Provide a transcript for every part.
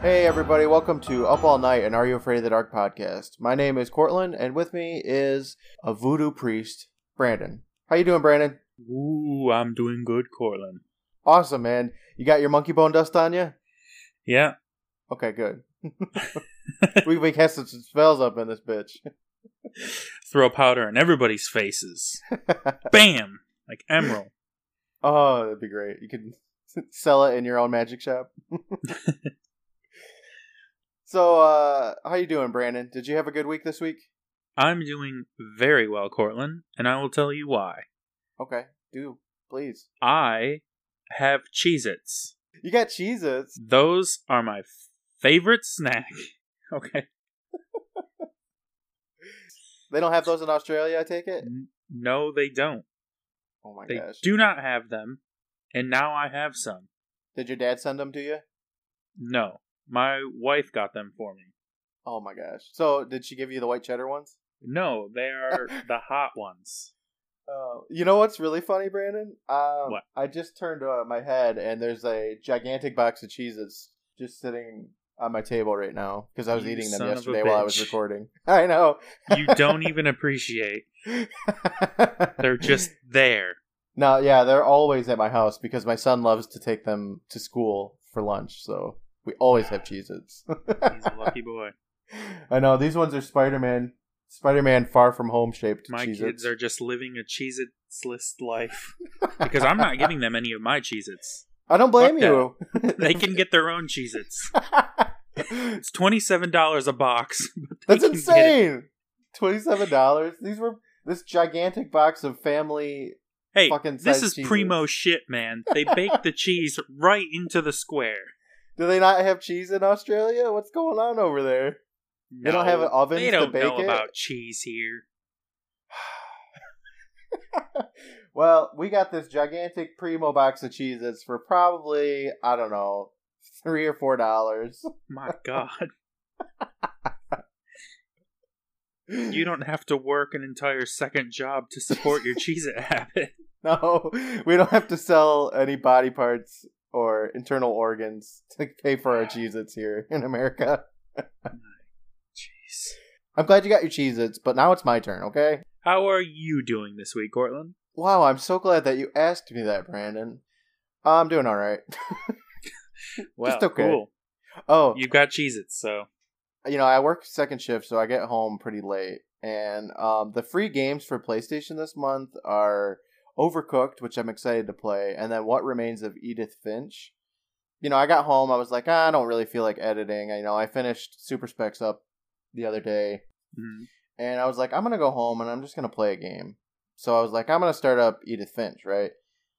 Hey everybody, welcome to Up All Night and Are You Afraid of the Dark podcast. My name is Courtland and with me is a voodoo priest, Brandon. How you doing, Brandon? Ooh, I'm doing good, Courtland. Awesome, man. You got your monkey bone dust on you? Yeah. Okay, good. We've been casting some spells up in this bitch. Throw powder in everybody's faces. Bam! Like Emeril. oh, that'd be great. You could sell it in your own magic shop. so, uh, how you doing, Brandon? Did you have a good week this week? I'm doing very well, Courtland, and I will tell you why. Okay, do please. I have Cheez Its. You got Cheez-Its. Those are my favorite snack. Okay. They don't have those in Australia, I take it? No, they don't. Oh my They gosh. do not have them, and now I have some. Did your dad send them to you? No, my wife got them for me. Oh my gosh. So, did she give you the white cheddar ones? No, they are the hot ones. Uh, you know what's really funny, Brandon? Um, What? I just turned uh, my head and there's a gigantic box of cheeses just sitting on my table right now because I was You eating them son of a yesterday while I was recording. I know. You don't even appreciate. They're just there. no, yeah, they're always at my house because my son loves to take them to school for lunch. So we always have Cheez-Its. He's a lucky boy. I know these ones are Spider-Man, Spider-Man Far From Home shaped My Cheez-Its. kids are just living a Cheez Its list life. Because I'm not giving them any of my Cheez Its. I don't blame Fuck you. They can get their own Cheez Its. It's $27 a box. That's can get it. insane. Twenty-seven dollars. These were this gigantic box of family. Hey, Fucking this is Cheez-Its. primo shit, man. They bake the cheese right into the square. Do they not have cheese in Australia? What's going on over there? They don't have No, ovens They to don't bake know it? about cheese here. Well, we got this gigantic primo box of Cheez-Its for probably I don't know three or four dollars. My God. You don't have to work an entire second job to support your Cheez-It habit. No, we don't have to sell any body parts or internal organs to pay for our Cheez-Its here in America. Jeez. I'm glad you got your Cheez-Its, but now it's my turn, okay? How are you doing this week, Courtland? Wow, I'm so glad that you asked me that, Brandon. I'm doing all right. Well, okay. cool. oh, You've got Cheez Its, so. you know, I work second shift, so I get home pretty late. And um, the free games for PlayStation this month are Overcooked, which I'm excited to play, and then What Remains of Edith Finch. You know, I got home, I was like, ah, I don't really feel like editing. I you know I finished Super Specs up the other day, mhm. and I was like, I'm gonna go home and I'm just gonna play a game. So I was like, I'm gonna start up Edith Finch, right?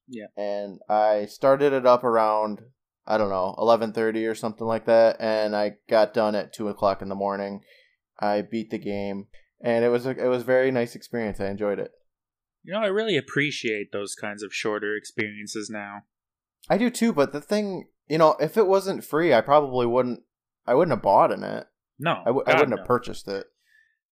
Yeah. And I started it up around I don't know eleven thirty or something like that, and I got done at two o'clock in the morning. I beat the game, and it was a, it was a very nice experience. I enjoyed it. You know, I really appreciate those kinds of shorter experiences now. I do too, but the thing, you know, if it wasn't free, I probably wouldn't. I wouldn't have bought in it. No, I w- I God, wouldn't no. have purchased it.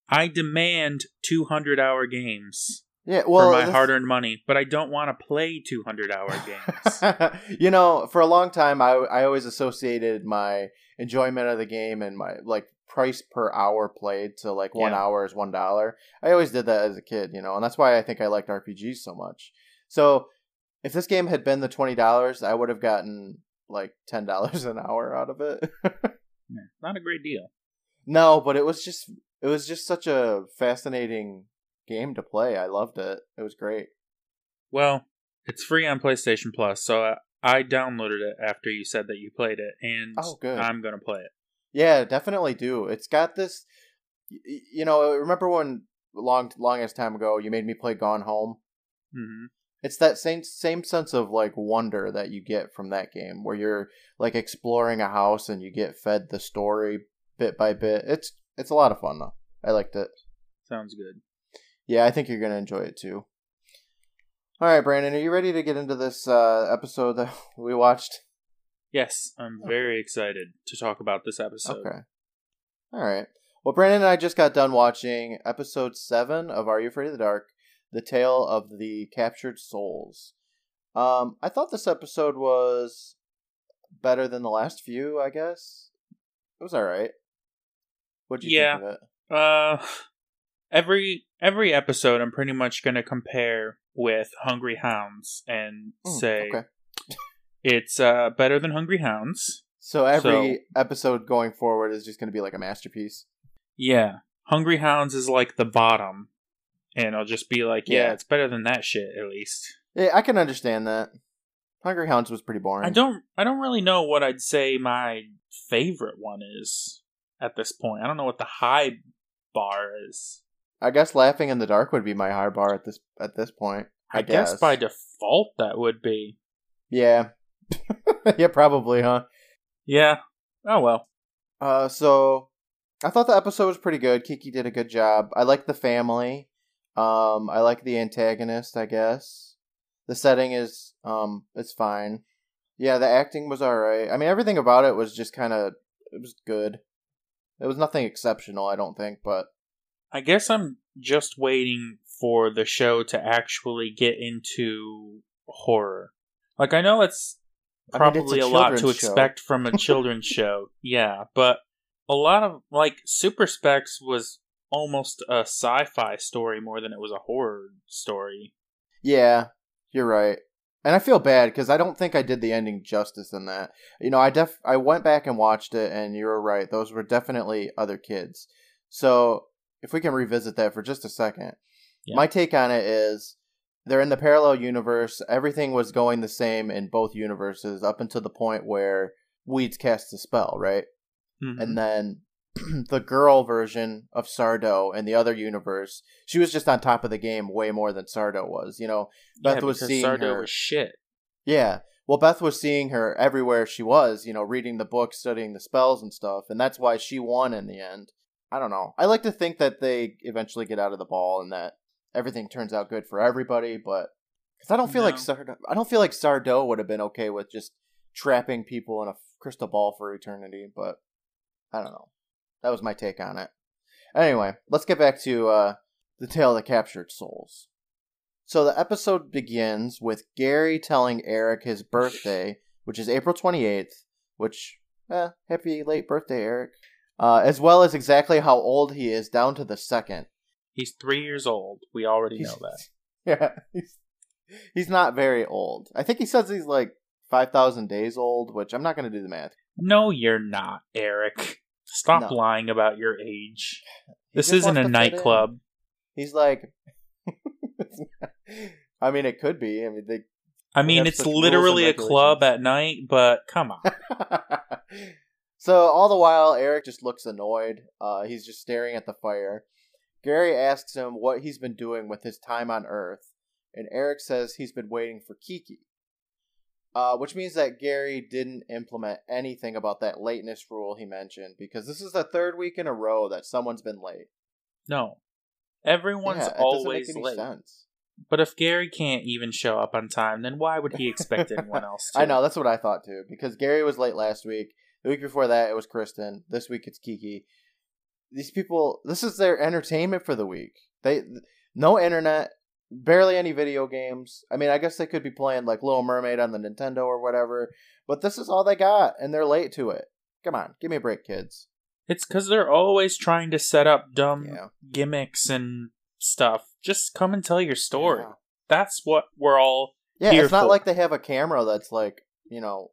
I demand 200 hour games Yeah, well, for my hard earned money, but I don't want to play 200 hour games. you know, for a long time, I I always associated my enjoyment of the game and my like price per hour played to like one Yeah. hour is one dollar. I always did that as a kid, you know, and that's why I think I liked RPGs so much. So if this game had been the twenty dollars, I would have gotten like ten dollars an hour out of it. Yeah, Not a great deal. no, but it was just it was just such a fascinating game to play. I loved it. It was great. Well, it's free on PlayStation Plus, so I, I downloaded it after you said that you played it, and Oh, good. I'm going to play it. Yeah, definitely do. It's got this. You know, remember when long, longest time ago you made me play Gone Home? hmm It's that same same sense of like wonder that you get from that game, where you're like exploring a house and you get fed the story bit by bit. It's it's a lot of fun though. I liked it. Sounds good. Yeah, I think you're gonna enjoy it too. All right, Brandon, are you ready to get into this uh, episode that we watched? Yes, I'm very excited to talk about this episode. Okay. All right. Well, Brandon and I just got done watching episode seven of Are You Afraid of the Dark? The Tale of the Captured Souls. Um, I thought this episode was better than the last few. I guess It was all right. What'd you Yeah. think of it? Uh, every every episode, I'm pretty much gonna compare with Hungry Hounds and Mm, say okay. it's uh better than Hungry Hounds. So every episode going forward is just going to be like a masterpiece. Yeah, Hungry Hounds is like the bottom, and I'll just be like, yeah, Yeah. it's better than that shit at least. Yeah, I can understand that. Hungry Hounds was pretty boring. I don't I don't really know what I'd say my favorite one is at this point. I don't know what the high bar is. I guess Laughing in the Dark would be my high bar at this at this point. I, guess. by default that would be. yeah, yeah, probably, huh? Yeah. Oh well. Uh, so I thought the episode was pretty good. Kiki did a good job. I like the family. Um, I like the antagonist. I guess the setting is um, it's fine. Yeah, the acting was all right. I mean, everything about it was just kind of it was good. It was nothing exceptional, I don't think, but I guess I'm just waiting for the show to actually get into horror. Like I know it's I mean, a probably a, lot to show. expect from a children's show. Yeah, but a lot of like Super Specs was almost a sci-fi story more than it was a horror story. Yeah, you're right. And I feel bad because I don't think I did the ending justice in that. You know, I def I went back and watched it, and you were right; those were definitely other kids. So if we can revisit that for just a second, Yeah. my take on it is they're in the parallel universe. Everything was going the same in both universes up until the point where Weeds cast a spell, right? Mhm. and then the girl version of Sardo in the other universe, she was just on top of the game way more than Sardo was. You know, yeah, Beth was because seeing Sardo her. was shit. Yeah, well, Beth was seeing her everywhere she was. You know, reading the books, studying the spells and stuff, and that's why she won in the end. I don't know. I like to think that they eventually get out of the ball and that everything turns out good for everybody, but because I don't feel like Sardo, I don't feel like Sardo would have been okay with just trapping people in a crystal ball for eternity. But I don't know. That was my take on it. Anyway, let's get back to uh, the tale that captured souls. So the episode begins with Gary telling Eric his birthday, which is April 28th, which, eh, happy late birthday, Eric. Uh, as well as exactly how old he is down to the second. He's three years old. We already He's- know that. Yeah, he's, he's not very old. I think he says he's like 5,000 days old, which I'm not going to do the math. No, you're not, Eric. Stop No. lying about your age. He This isn't a nightclub. He's like, I mean, it could be. I mean, they I mean, it's literally a club at night, but come on. so all the while, Eric just looks annoyed. Uh, he's just staring at the fire. Gary asks him what he's been doing with his time on Earth, and Eric says he's been waiting for Kiki. Uh, which means that Gary didn't implement anything about that lateness rule he mentioned, because this is the third week in a row that someone's been late. No. Everyone's yeah, always doesn't make any late. sense. But if Gary can't even show up on time, then why would he expect anyone else to? I know that's what I thought too. Because Gary was late last week. The week before that, it was Kristen. This week, it's Kiki. These people, this is their entertainment for the week. They no internet, barely any video games. I mean, I guess they could be playing like Little Mermaid on the Nintendo or whatever, but this is all they got, and they're late to it. Come on, give me a break, kids. It's because they're always trying to set up dumb Yeah. gimmicks and stuff. Just come and tell your story. Yeah. That's what we're all. Yeah, it's not for- like they have a camera that's like, you know,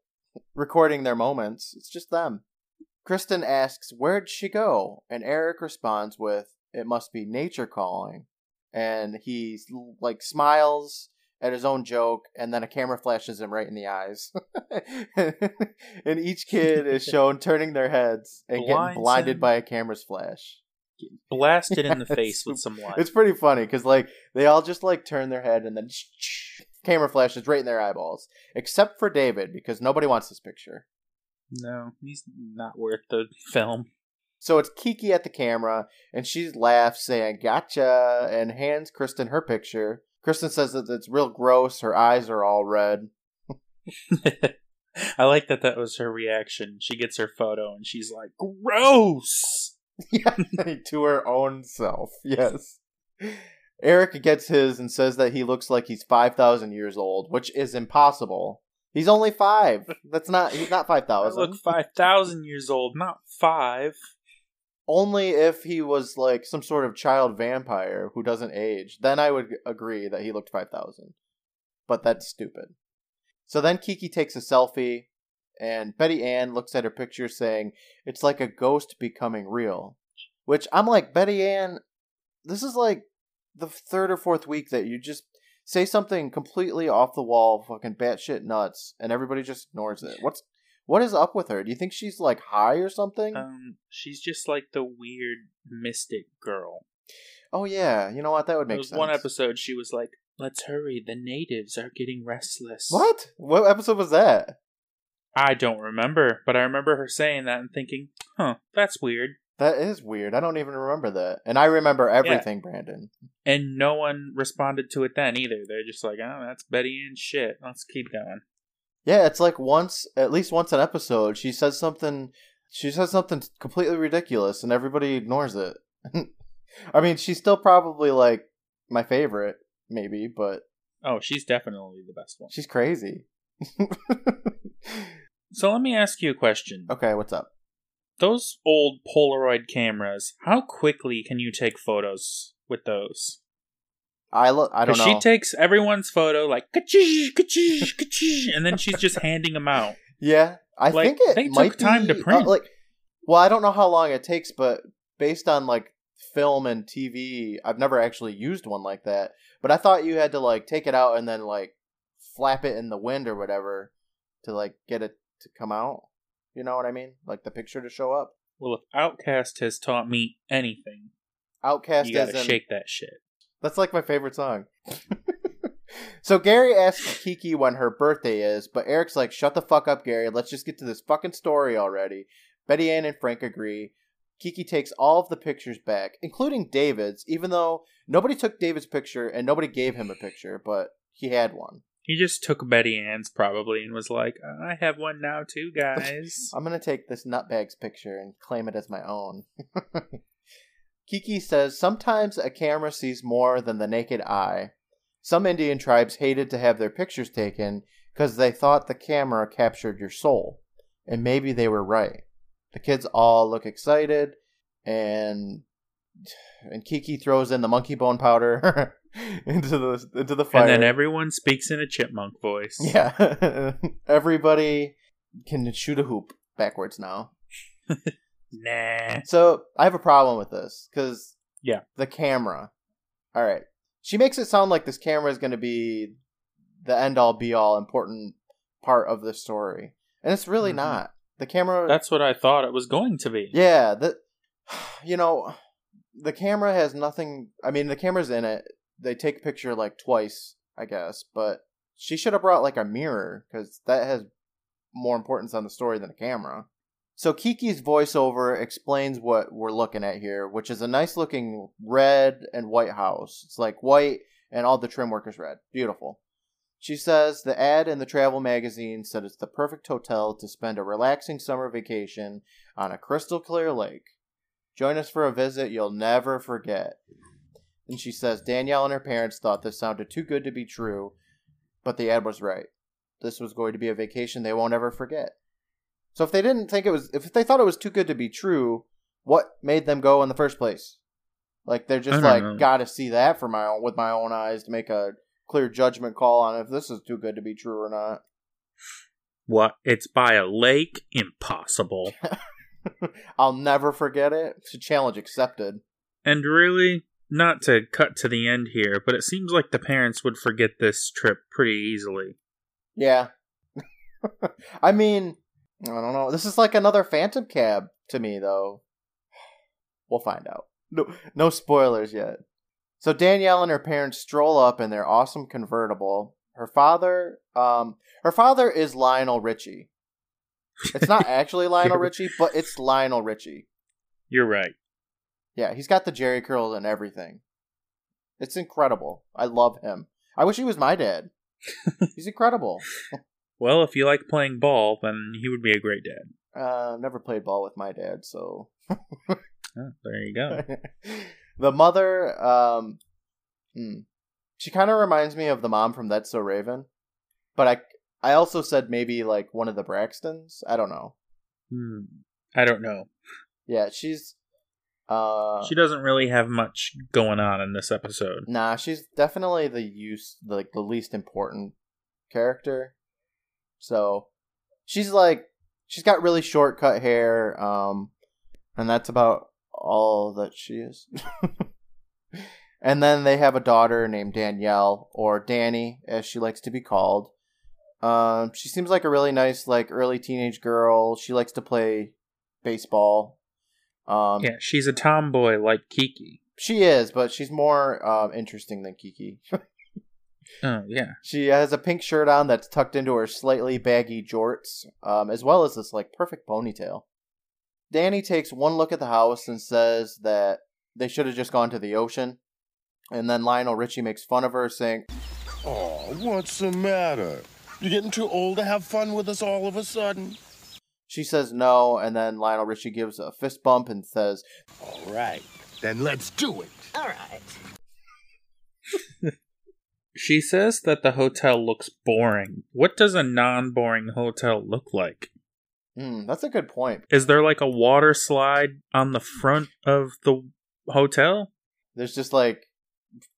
recording their moments. It's just them. Kristen asks, Where'd she go? And Eric responds with, It must be nature calling. And he, like, smiles at his own joke, and then a camera flashes him right in the eyes. and each kid is shown turning their heads and Blinds getting blinded him. by a camera's flash. blasted in the face with some light. It's pretty funny because like they all just like turn their head and then camera flashes right in their eyeballs, except for David because nobody wants this picture. No, he's not worth the film. So it's Kiki at the camera and she laughs saying "Gotcha" and hands Kristen her picture. Kristen says that it's real gross. Her eyes are all red. I like that that was her reaction. She gets her photo and she's like, gross! Yeah, to her own self. Yes. Eric gets his and says that he looks like he's 5,000 years old, which is impossible. He's only five. That's not. He's not five thousand. Look five thousand years old, not five. Only if he was like some sort of child vampire who doesn't age. Then I would agree that he looked five thousand. But that's stupid. So then Kiki takes a selfie, and Betty Ann looks at her picture, saying, "It's like a ghost becoming real." Which I'm like, Betty Ann, this is like the third or fourth week that you just say something completely off the wall, fucking batshit nuts, and everybody just ignores it. What's what is up with her? Do you think she's like high or something? Um, she's just like the weird mystic girl. oh yeah, you know what? That would There make was sense. one episode she was like, "Let's hurry, the natives are getting restless." What? What episode was that? I don't remember, but I remember her saying that and thinking, "Huh, that's weird." That is weird. I don't even remember that. And I remember everything, Brandon. And no one responded to it then either. They're just like, "Oh, that's Betty Ann shit. Let's keep going." Yeah, it's like once, at least once an episode, she says something. She says something completely ridiculous, and everybody ignores it. I mean, she's still probably like my favorite, maybe, but Oh, she's definitely the best one. she's crazy. So let me ask you a question. okay, what's up? Those old Polaroid cameras, how quickly can you take photos with those? I look. I don't know. she takes everyone's photo like ka-chish, ka-chish, ka-chish, and then she's just handing them out. Yeah, I Like, think it they took might time to uh, print. like, well, I don't know how long it takes, but based on like film and TV, I've never actually used one like that. But I thought you had to like take it out and then like flap it in the wind or whatever to like get it to come out. You know what I mean? Like the picture to show up. Well, if OutKast has taught me anything, OutKast you gotta shake that shit. That's like my favorite song. so Gary asks Kiki when her birthday is, but Eric's like, "Shut the fuck up, Gary. Let's just get to this fucking story already." Betty Ann and Frank agree. Kiki takes all of the pictures back, including David's, even though nobody took David's picture and nobody gave him a picture, but he had one. He just took Betty Ann's probably and was like, I have one now too, guys. I'm gonna take this nutbag's picture and claim it as my own. Kiki says sometimes a camera sees more than the naked eye. Some Indian tribes hated to have their pictures taken because they thought the camera captured your soul. And maybe they were right. The kids all look excited and and Kiki throws in the monkey bone powder into the into the fire. and then everyone speaks in a chipmunk voice. Yeah. Everybody can shoot a hoop backwards now. Nah. So I have a problem with this because Yeah. the camera. All right, she makes it sound like this camera is going to be the end all be all important part of the story, and it's really Mhm. not. The camera. That's what I thought it was going to be. yeah. The you know the camera has nothing. I mean, the camera's in it. They take a picture like twice, I guess, but she should have brought like a mirror because that has more importance on the story than a camera. So Kiki's voiceover explains what we're looking at here, which is a nice looking red and white house. It's like white and all the trim work is red. Beautiful. She says the ad in the travel magazine said it's the perfect hotel to spend a relaxing summer vacation on a crystal clear lake. Join us for a visit you'll never forget. And she says Danielle and her parents thought this sounded too good to be true, but the ad was right. This was going to be a vacation they won't ever forget. So if they didn't think it was, if they thought it was too good to be true, what made them go in the first place? Like they're just like, know. gotta see that for my own with my own eyes to make a clear judgment call on if this is too good to be true or not. What? It's by a lake? Impossible. I'll never forget it. It's a challenge accepted. and really, not to cut to the end here, but it seems like the parents would forget this trip pretty easily. Yeah. I mean, I don't know. This is like another Phantom Cab to me, though. We'll find out. No, no spoilers yet. So Danielle and her parents stroll up in their awesome convertible. Her father, um, her father is Lionel Richie. It's not actually Lionel Richie, but it's Lionel Richie. You're right. Yeah, he's got the Jheri curls and everything. It's incredible. I love him. I wish he was my dad. He's incredible. Well, if you like playing ball, then he would be a great dad. Uh, I've never played ball with my dad, so Oh, there you go. the mother, um, hmm, she kind of reminds me of the mom from That's So Raven, but I I also said maybe like one of the Braxtons. I don't know. Hmm. I don't know. Yeah, she's. Uh, She doesn't really have much going on in this episode. Nah, she's definitely the use like the least important character. So she's like she's got really short cut hair, um, and that's about all that she is. and then they have a daughter named Danielle or Danny, as she likes to be called. Um, she seems like a really nice, like early teenage girl. She likes to play baseball. Um, Yeah, she's a tomboy like Kiki. she is, but she's more um, interesting than Kiki. Oh yeah. She has a pink shirt on that's tucked into her slightly baggy jorts, um, as well as this like perfect ponytail. Danny takes one look at the house and says that they should have just gone to the ocean. And then Lionel Richie makes fun of her, saying, Oh, what's the matter? You're getting too old to have fun with us all of a sudden? She says no, and then Lionel Richie gives a fist bump and says, All right, then let's do it. All right. She says that the hotel looks boring. What does a non-boring hotel look like? Hmm, that's a good point. Is there like a water slide on the front of the hotel? There's just like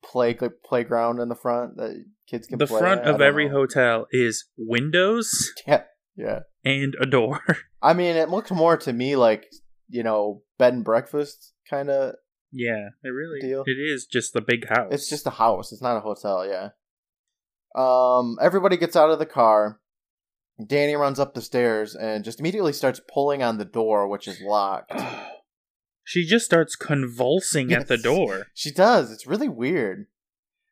play like, playground in the front that kids can The play front at. Of every know. hotel is windows Yeah, yeah. and a door. I mean, it looks more to me like you know bed and breakfast kind of yeah, it really Deal. it is just the big house. It's just a house. It's not a hotel. Yeah. Um. Everybody gets out of the car. Danny runs up the stairs and just immediately starts pulling on the door, which is locked. she just starts convulsing at the door. She does. It's really weird.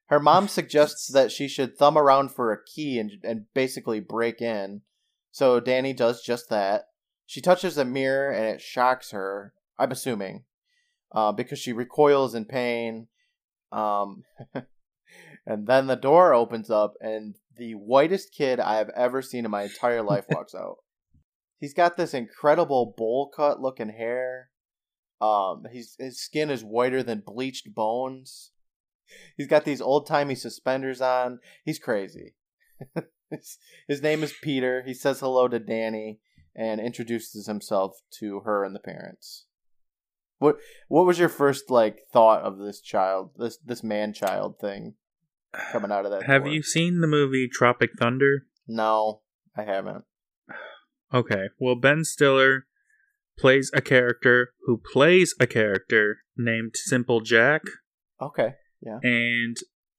Her mom suggests that she should thumb around for a key and and basically break in. So Danny does just that. She touches a mirror and it shocks her. I'm assuming, uh, because she recoils in pain. Um, and then the door opens up and the whitest kid I have ever seen in my entire life walks out. He's got this incredible bowl cut looking hair. Um, he's his skin is whiter than bleached bones. He's got these old timey suspenders on. He's crazy. His, name is Peter. He says hello to Danny and introduces himself to her and the parents. What what was your first like thought of this child, this this man child thing coming out of that? Have door? you seen the movie Tropic Thunder? No, I haven't. Okay, well, Ben Stiller plays a character who plays a character named Simple Jack, Okay. Yeah. And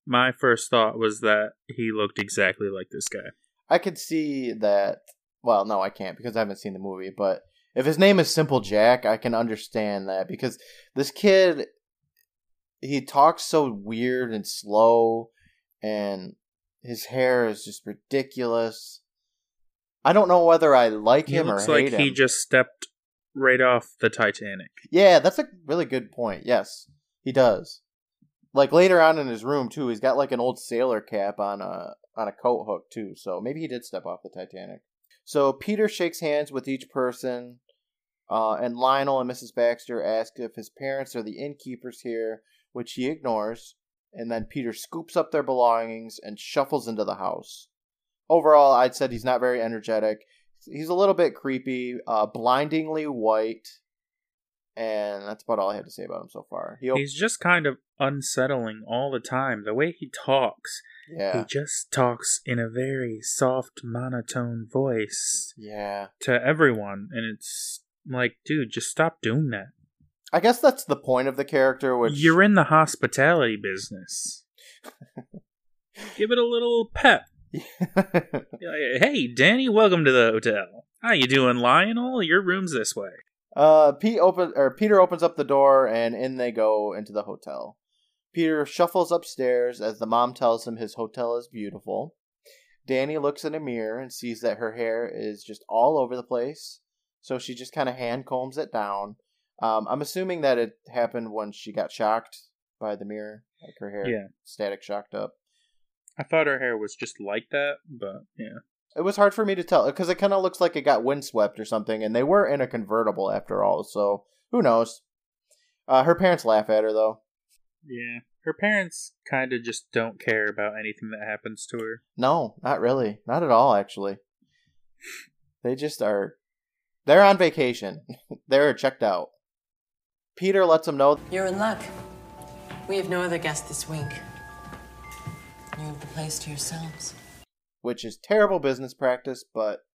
my first thought was that he looked exactly like this guy. I could see that. Well, no, I can't because I haven't seen the movie. But if his name is Simple Jack, I can understand that because this kid, he talks so weird and slow, and his hair is just ridiculous. I don't know whether I like He him or looks hate like him. he just stepped right off the Titanic. Yeah, that's a really good point. Yes, he does. Like later on in his room too, he's got like an old sailor cap on a on a coat hook too. So maybe he did step off the Titanic. So Peter shakes hands with each person, uh, and Lionel and Mrs. Baxter ask if his parents are the innkeepers here, which he ignores. And then Peter scoops up their belongings and shuffles into the house. Overall, I'd said he's not very energetic. He's a little bit creepy, uh, blindingly white, and that's about all I have to say about him so far. He, op- He's just kind of unsettling all the time. The way he talks, he just talks in a very soft, monotone voice yeah. to everyone, and it's like, dude, just stop doing that. I guess that's the point of the character, which You're in the hospitality business. Give it a little pep. Hey, Danny, welcome to the hotel. How you doing, Lionel? Your room's this way. Uh, Pete open or Peter opens up the door, and in they go into the hotel. Peter shuffles upstairs as the mom tells him his hotel is beautiful. Danny looks in a mirror and sees that her hair is just all over the place, so she just kind of hand combs it down. Um, I'm assuming that it happened when she got shocked by the mirror, like her hair Yeah. static shocked up. I thought her hair was just like that, but yeah. It was hard for me to tell because it kind of looks like it got windswept or something, and they were in a convertible after all, so who knows? Uh, her parents laugh at her though. Yeah. Her parents kind of just don't care about anything that happens to her. No, not really. Not at all, actually. They just are. They're on vacation. They're checked out. Peter lets them know. You're in luck. We have no other guests this week. You have the place to yourselves. Which is terrible business practice, but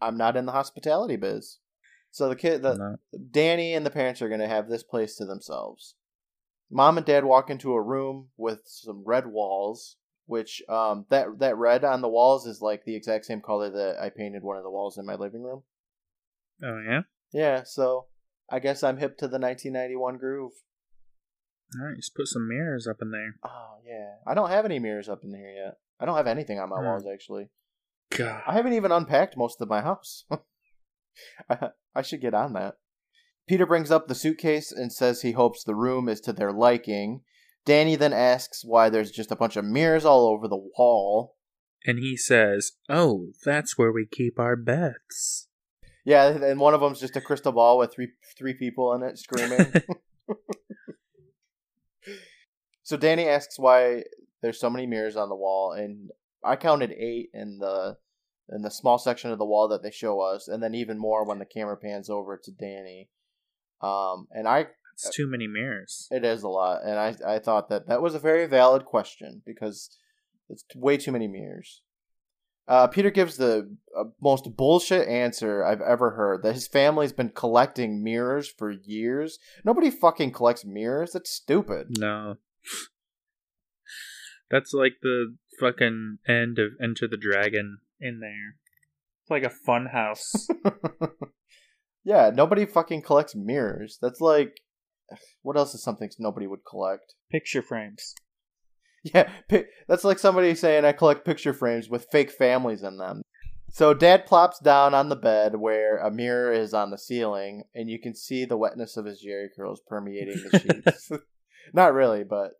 I'm not in the hospitality biz. So the kid, the No. Danny and the parents are going to have this place to themselves. Mom and dad walk into a room with some red walls, which um that that red on the walls is like the exact same color that I painted one of the walls in my living room. Oh yeah. Yeah, so I guess I'm hip to the 1991 groove. All right, just put some mirrors up in there. Oh yeah, I don't have any mirrors up in here yet. I don't have anything on my Hmm. walls actually. God. I haven't even unpacked most of my house. I, I should get on that. Peter brings up the suitcase and says he hopes the room is to their liking. Danny then asks why there's just a bunch of mirrors all over the wall. And he says, "Oh, that's where we keep our bets." Yeah, and one of them's just a crystal ball with three three people in it screaming. so Danny asks why there's so many mirrors on the wall, and I counted eight in the in the small section of the wall that they show us, and then even more when the camera pans over to Danny. Um, and I It's too many mirrors. it is a lot, and I I thought that that was a very valid question because it's way too many mirrors. Uh, Peter gives the uh, most bullshit answer I've ever heard that his family's been collecting mirrors for years. Nobody fucking collects mirrors. That's stupid. No. That's like the fucking end of Enter the Dragon in there. It's like a fun house. yeah, nobody fucking collects mirrors. That's like, what else is something nobody would collect? Picture frames. Yeah, pi- that's like somebody saying I collect picture frames with fake families in them. So dad plops down on the bed where a mirror is on the ceiling, and you can see the wetness of his Jheri curls permeating the sheets. Not really, but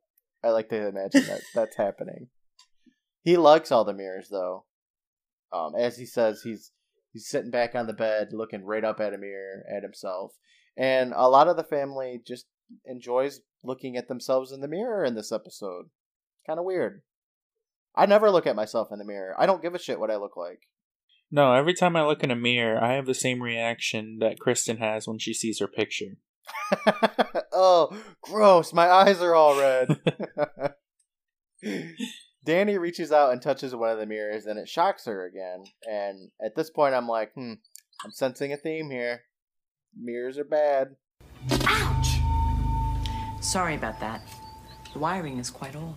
I like to imagine that that's happening. He likes all the mirrors though. Um, as he says, he's he's sitting back on the bed, looking right up at a mirror at himself, and a lot of the family just enjoys looking at themselves in the mirror in this episode. Kind of weird. I never look at myself in the mirror. I don't give a shit what I look like. No, every time I look in a mirror, I have the same reaction that Kristen has when she sees her picture. oh, gross. My eyes are all red. Danny reaches out and touches one of the mirrors and it shocks her again. And at this point, I'm like, hmm, I'm sensing a theme here. Mirrors are bad. Ouch! Sorry about that. The wiring is quite old.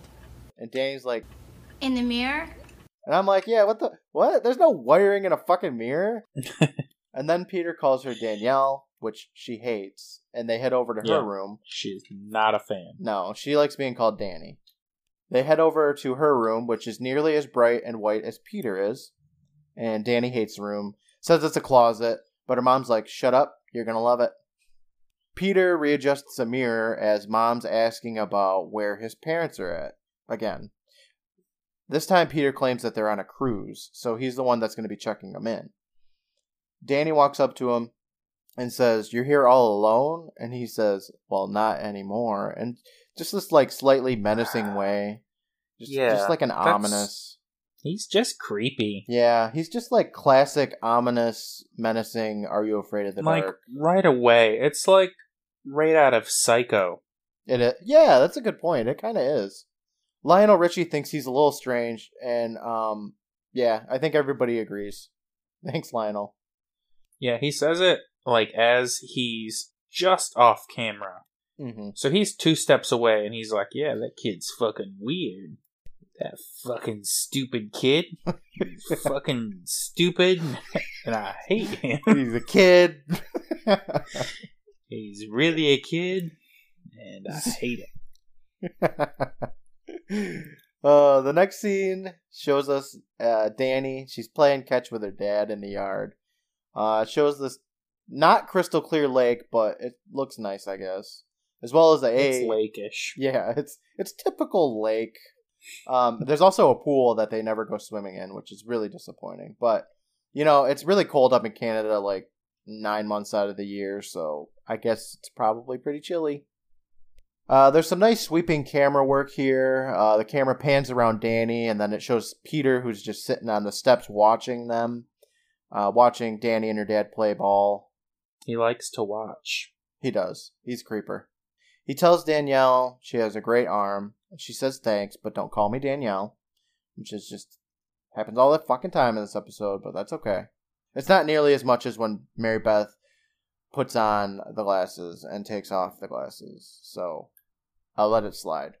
And Danny's like, In the mirror? and I'm like, yeah, what the, what? There's no wiring in a fucking mirror. and then Peter calls her Danielle, which she hates, and they head over to her Yeah. room. She's not a fan. No, she likes being called Danny. They head over to her room, which is nearly as bright and white as Peter is. And Danny hates the room, says it's a closet, but her mom's like, shut up, you're gonna love it. Peter readjusts a mirror as mom's asking about where his parents are at. Again. This time, Peter claims that they're on a cruise, so he's the one that's going to be checking them in. Danny walks up to him and says, You're here all alone? And he says, Well, not anymore. And just this like slightly menacing way. Just, Yeah, just like an ominous. He's just creepy. Yeah, he's just like classic ominous, menacing. Are you afraid of the like dark? right away. It's like right out of Psycho. It is. Yeah, that's a good point. It kind of is. Lionel Richie thinks he's a little strange, and um, yeah, I think everybody agrees. Thanks, Lionel. Yeah, he says it like as he's just off camera. hmm So he's two steps away and he's like, Yeah, that kid's fucking weird. That fucking stupid kid. He's fucking stupid. And I hate him. He's a kid. He's really a kid. And I hate him. uh, the next scene shows us uh, Danny. She's playing catch with her dad in the yard. Uh, shows this not crystal clear lake, but it looks nice, I guess. As well as a It's lakeish. yeah, it's it's typical lake. Um, there's also a pool that they never go swimming in, which is really disappointing. But you know, it's really cold up in Canada, like nine months out of the year, so I guess it's probably pretty chilly. Uh, there's some nice sweeping camera work here. Uh, the camera pans around Danny, and then it shows Peter, who's just sitting on the steps watching them, uh, watching Danny and her dad play ball. He likes to watch. He does. He's a creeper. He tells Danielle she has a great arm, she says thanks, but don't call me Danielle, which is just happens all the fucking time in this episode, but that's okay. It's not nearly as much as when Mary Beth puts on the glasses and takes off the glasses, so I'll let it slide.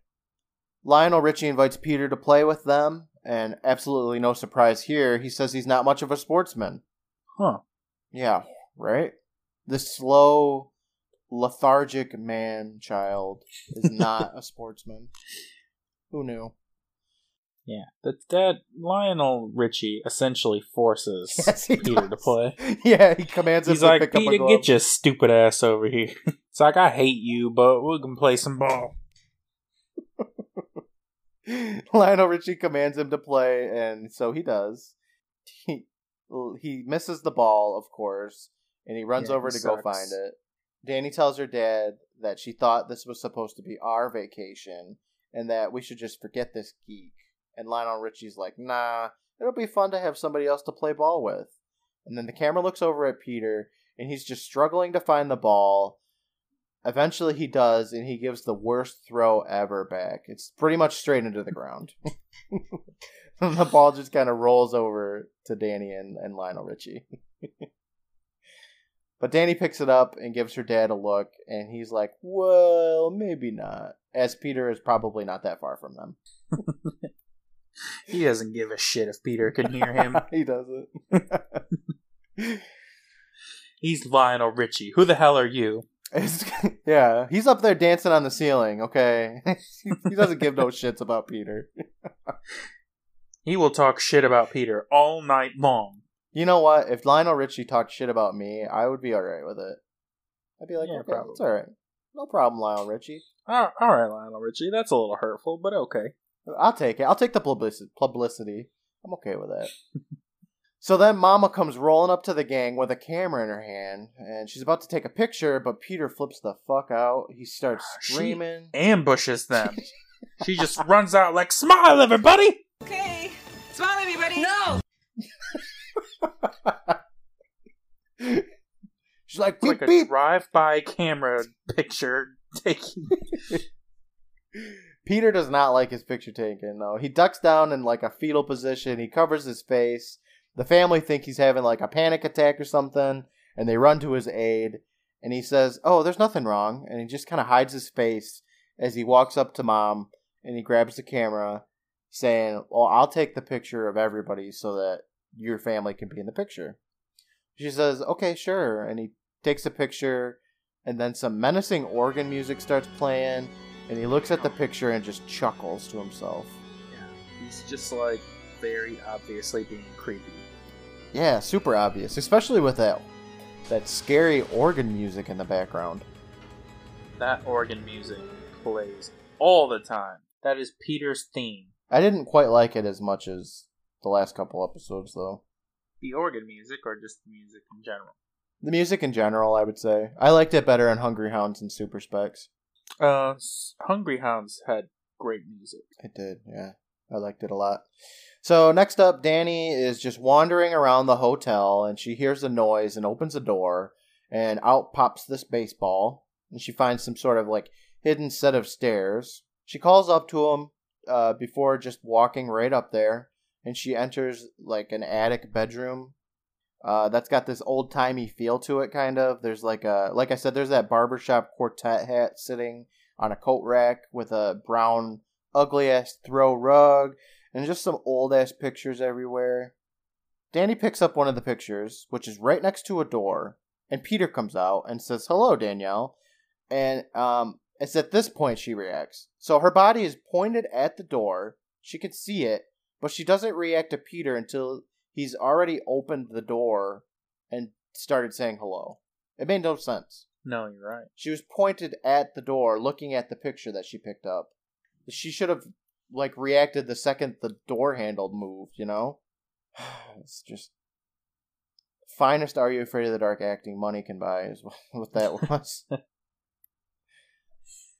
Lionel Richie invites Peter to play with them, and absolutely no surprise here, he says he's not much of a sportsman. Huh. Yeah, right? The slow, lethargic man child is not a sportsman. Who knew? Yeah. That that Lionel Richie essentially forces Yes, Peter to play. Yeah, he commands him He's to like, pick up a Peter, glove. get your stupid ass over here. It's like I hate you, but we can play some ball. Lionel Richie commands him to play, and so he does. He he misses the ball, of course, and he runs Yeah, over to go find it. Danny tells her dad that she thought this was supposed to be our vacation, and that we should just forget this geek. And Lionel Richie's like, "Nah, it'll be fun to have somebody else to play ball with." And then the camera looks over at Peter, and he's just struggling to find the ball. Eventually, he does, and he gives the worst throw ever back. It's pretty much straight into the ground. and the ball just kind of rolls over to Danny and, and Lionel Richie. but Danny picks it up and gives her dad a look, and he's like, well, maybe not. As Peter is probably not that far from them. He doesn't give a shit if Peter can hear him. he doesn't. He's Lionel Richie. Who the hell are you? It's, yeah, he's up there dancing on the ceiling, okay? he doesn't give no shits about Peter. He will talk shit about Peter all night long. You know what? If Lionel Richie talked shit about me, I would be alright with it. I'd be like, Yeah, okay, probably. it's alright. No problem, Lionel Richie. Uh, oh, all right, Lionel Richie. That's a little hurtful, but okay. I'll take it. I'll take the publicity. Publicity. I'm okay with that. so then Mama comes rolling up to the gang with a camera in her hand, and she's about to take a picture, but Peter flips the fuck out. He starts ah, She- screaming. Ambushes them. she just runs out like, "Smile, everybody!" Okay. Smile, everybody. She's like, beep like a beep. drive-by camera picture taking. Peter does not like his picture taken, though. He ducks down in like a fetal position. He covers his face. The family think he's having like a panic attack or something, and they run to his aid. And he says, "Oh, there's nothing wrong," and he just kind of hides his face as he walks up to mom and he grabs the camera, saying, "Well, I'll take the picture of everybody so that your family can be in the picture." She says, "Okay, sure," and he takes a picture, and then some menacing organ music starts playing and he looks at the picture and just chuckles to himself. Yeah, he's just like very obviously being creepy. Yeah, super obvious, especially with that that scary organ music in the background. That organ music plays all the time. That is Peter's theme. I didn't quite like it as much as the last couple episodes though. The organ music, or just the music in general. The music in general, I would say. I liked it better in Hungry Hounds and Super Specs. Uh, Hungry Hounds had great music. It did, yeah. I liked it a lot. So next up, Danny is just wandering around the hotel and she hears a noise and opens a door and out pops this baseball and she finds some sort of like hidden set of stairs. She calls up to him uh, before just walking right up there and she enters like an attic bedroom uh, that's got this old timey feel to it, kind of. There's like a, like I said, there's that barbershop quartet hat sitting on a coat rack with a brown, ugly ass throw rug, and just some old ass pictures everywhere. Danny picks up one of the pictures, which is right next to a door, and Peter comes out and says, Hello, Danielle. And um, it's at this point she reacts. So her body is pointed at the door. She can see it, but she doesn't react to Peter until he's already opened the door and started saying hello. It made no sense. No, you're right. She was pointed at the door, looking at the picture that she picked up. She should have like reacted the second the door handle moved. You know, it's just finest. Are you afraid of the dark acting money can buy is what that was.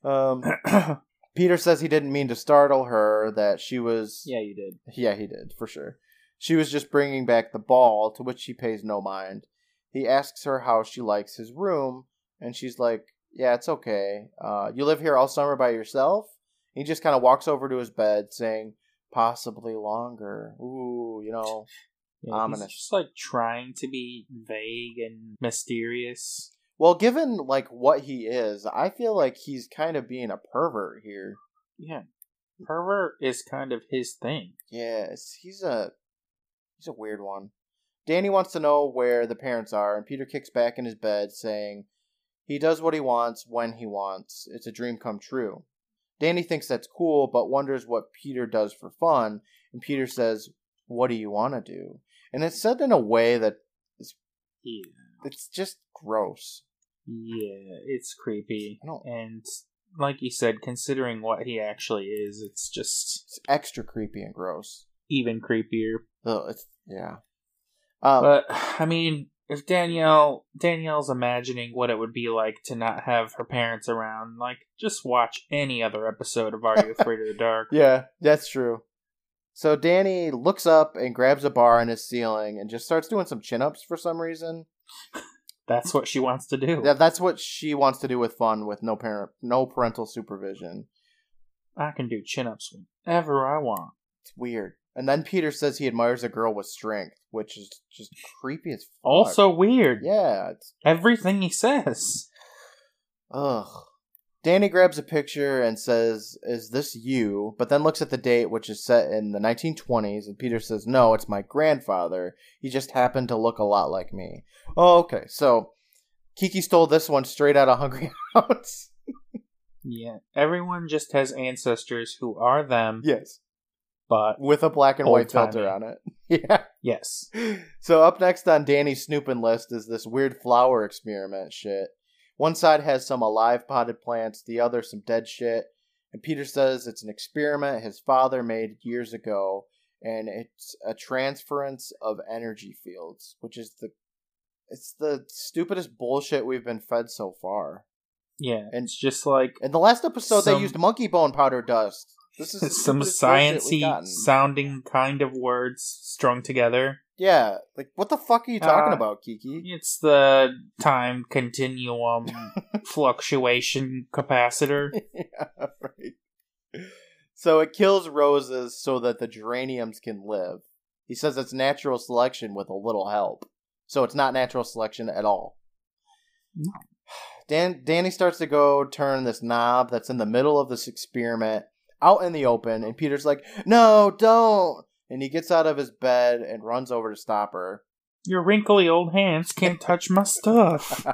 Um, Peter says he didn't mean to startle her, that she was. yeah, you did. Yeah, he did, for sure. She was just bringing back the ball, to which she pays no mind. He asks her how she likes his room, and she's like, Yeah, it's okay. Uh, you live here all summer by yourself? He just kind of walks over to his bed, saying, Possibly longer. Ooh, you know. Yeah, Ominous. He's just like trying to be vague and mysterious. Well, given like what he is, I feel like he's kind of being a pervert here. Yeah, pervert is kind of his thing. Yes, he's a he's a weird one. Danny wants to know where the parents are, and Peter kicks back in his bed, saying he does what he wants when he wants. It's a dream come true. Danny thinks that's cool, but wonders what Peter does for fun, and Peter says, "What do you want to do?" And it's said in a way that Yeah, it's just gross. Yeah, it's creepy. And like you said, considering what he actually is, it's just It's extra creepy and gross. even creepier. Ugh, it's yeah. Um, But I mean, if Danielle Danielle's imagining what it would be like to not have her parents around, like just watch any other episode of Are You Afraid of the Dark? Yeah, that's true. So Danny looks up and grabs a bar on his ceiling and just starts doing some chin ups for some reason. That's what she wants to do. Yeah, that's what she wants to do with fun with no parent no parental supervision. I can do chin ups whenever I want. It's weird. And then Peter says he admires a girl with strength, which is just creepy as fuck. Also weird. yeah, it's Everything he says. ugh. Danny grabs a picture and says, "Is this you?" But then looks at the date, which is set in the 1920s, and Peter says, "No, it's my grandfather. He just happened to look a lot like me." Oh, okay. So Kiki stole this one straight out of Hungry House. Yeah. Everyone just has ancestors who are them, yes, but with a black and white filter on it. Yeah. yes. So up next on Danny's snooping list is this weird flower experiment shit. One side has some alive potted plants, the other some dead shit. And Peter says it's an experiment his father made years ago, and it's a transference of energy fields, which is the it's the stupidest bullshit we've been fed so far. Yeah. And- it's just like In the last episode, they used monkey bone powder dust. This is some stupidest bullshit we've sciency sounding kind of words strung together. Yeah, like what the fuck are you talking Uh, about, Kiki? It's the time continuum fluctuation capacitor. yeah, right. So it kills roses so that the geraniums can live. He says it's natural selection with a little help. So it's not natural selection at all. No. Dan Danny starts to go turn this knob that's in the middle of this experiment out in the open, and Peter's like, "No, don't!" And he gets out of his bed and runs over to stop her. Your wrinkly old hands can't touch my stuff.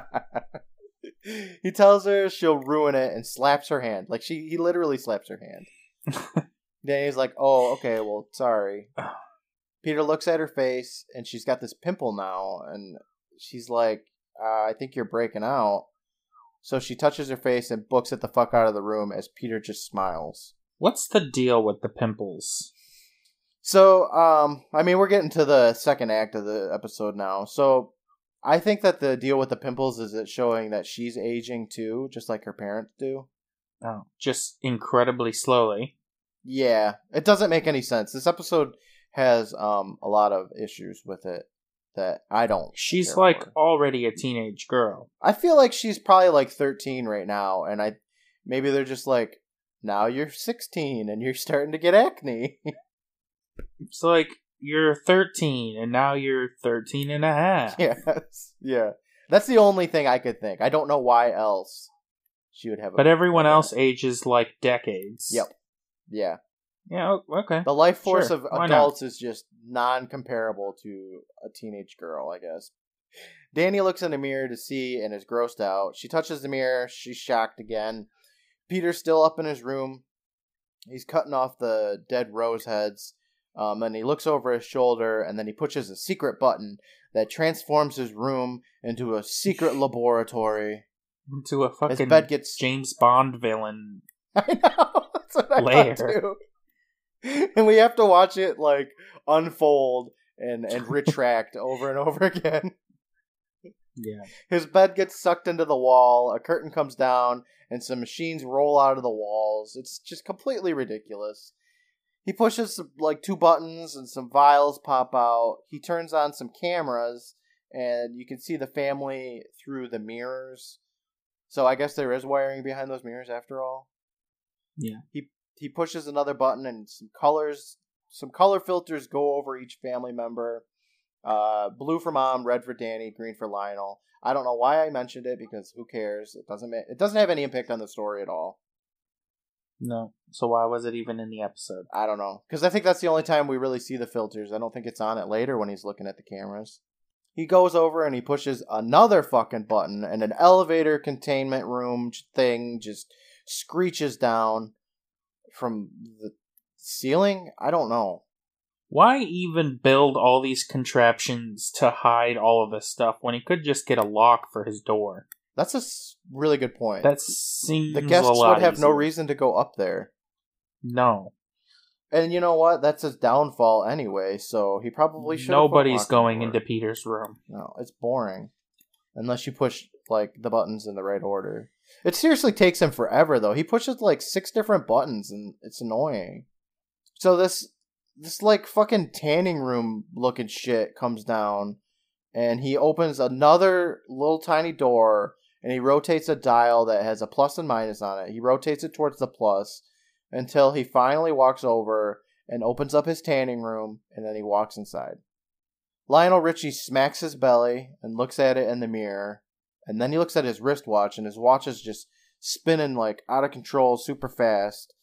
he tells her she'll ruin it and slaps her hand. Like she, he literally slaps her hand. Danny's like, "Oh, okay, well, sorry." Peter looks at her face, and she's got this pimple now, and she's like, uh, "I think you're breaking out." So she touches her face and books it the fuck out of the room as Peter just smiles. What's the deal with the pimples? So, um, I mean, we're getting to the second act of the episode now. So, I think that the deal with the pimples is it showing that she's aging too, just like her parents do. Oh, just incredibly slowly. Yeah, it doesn't make any sense. This episode has um a lot of issues with it that I don't. She's like for. already a teenage girl. I feel like she's probably like 13 right now, and I maybe they're just like, now you're 16 and you're starting to get acne. It's like you're 13 and now you're 13 and a half. yes, yeah. That's the only thing I could think. I don't know why else she would have. A But everyone else that. ages like decades. Yep. Yeah, Yeah, okay. the life force Sure, of why not? adults is just non-comparable to a teenage girl, I guess. Danny looks in the mirror to see and is grossed out. She touches the mirror. She's shocked again. Peter's still up in his room. He's cutting off the dead rose heads. Um, and he looks over his shoulder, and then he pushes a secret button that transforms his room into a secret laboratory. Into a His fucking bed gets James Bond villain. I know. That's what I Lair. thought too. And we have to watch it like unfold and and retract over and over again. Yeah. His bed gets sucked into the wall, a curtain comes down, and some machines roll out of the walls. It's just completely ridiculous. He pushes like two buttons and some vials pop out. He turns on some cameras and you can see the family through the mirrors. So I guess there is wiring behind those mirrors after all. Yeah. He he pushes another button and some colors some color filters go over each family member. Uh, blue for mom, red for Danny, green for Lionel. I don't know why I mentioned it because who cares? It doesn't ma- it doesn't have any impact on the story at all. No. So why was it even in the episode? I don't know because I think that's the only time we really see the filters. I don't think it's on it later when he's looking at the cameras. He goes over and he pushes another fucking button, and an elevator containment room thing just screeches down from the ceiling. I don't know. Why even build all these contraptions to hide all of this stuff when he could just get a lock for his door? That's a really good point. That seems the guests would have no reason to go up there. No, And you know what? That's his downfall anyway. So he probably should. nobody's going into Peter's room. No, it's boring. Unless you push like the buttons in the right order. It seriously takes him forever though. He pushes like six different buttons and it's annoying. So this this like fucking tanning room looking shit comes down and he opens another little tiny door and he rotates a dial that has a plus and minus on it. He rotates it towards the plus until he finally walks over and opens up his tanning room and then he walks inside. Lionel Richie smacks his belly and looks at it in the mirror, and then he looks at his wristwatch, and his watch is just spinning like out of control, super fast.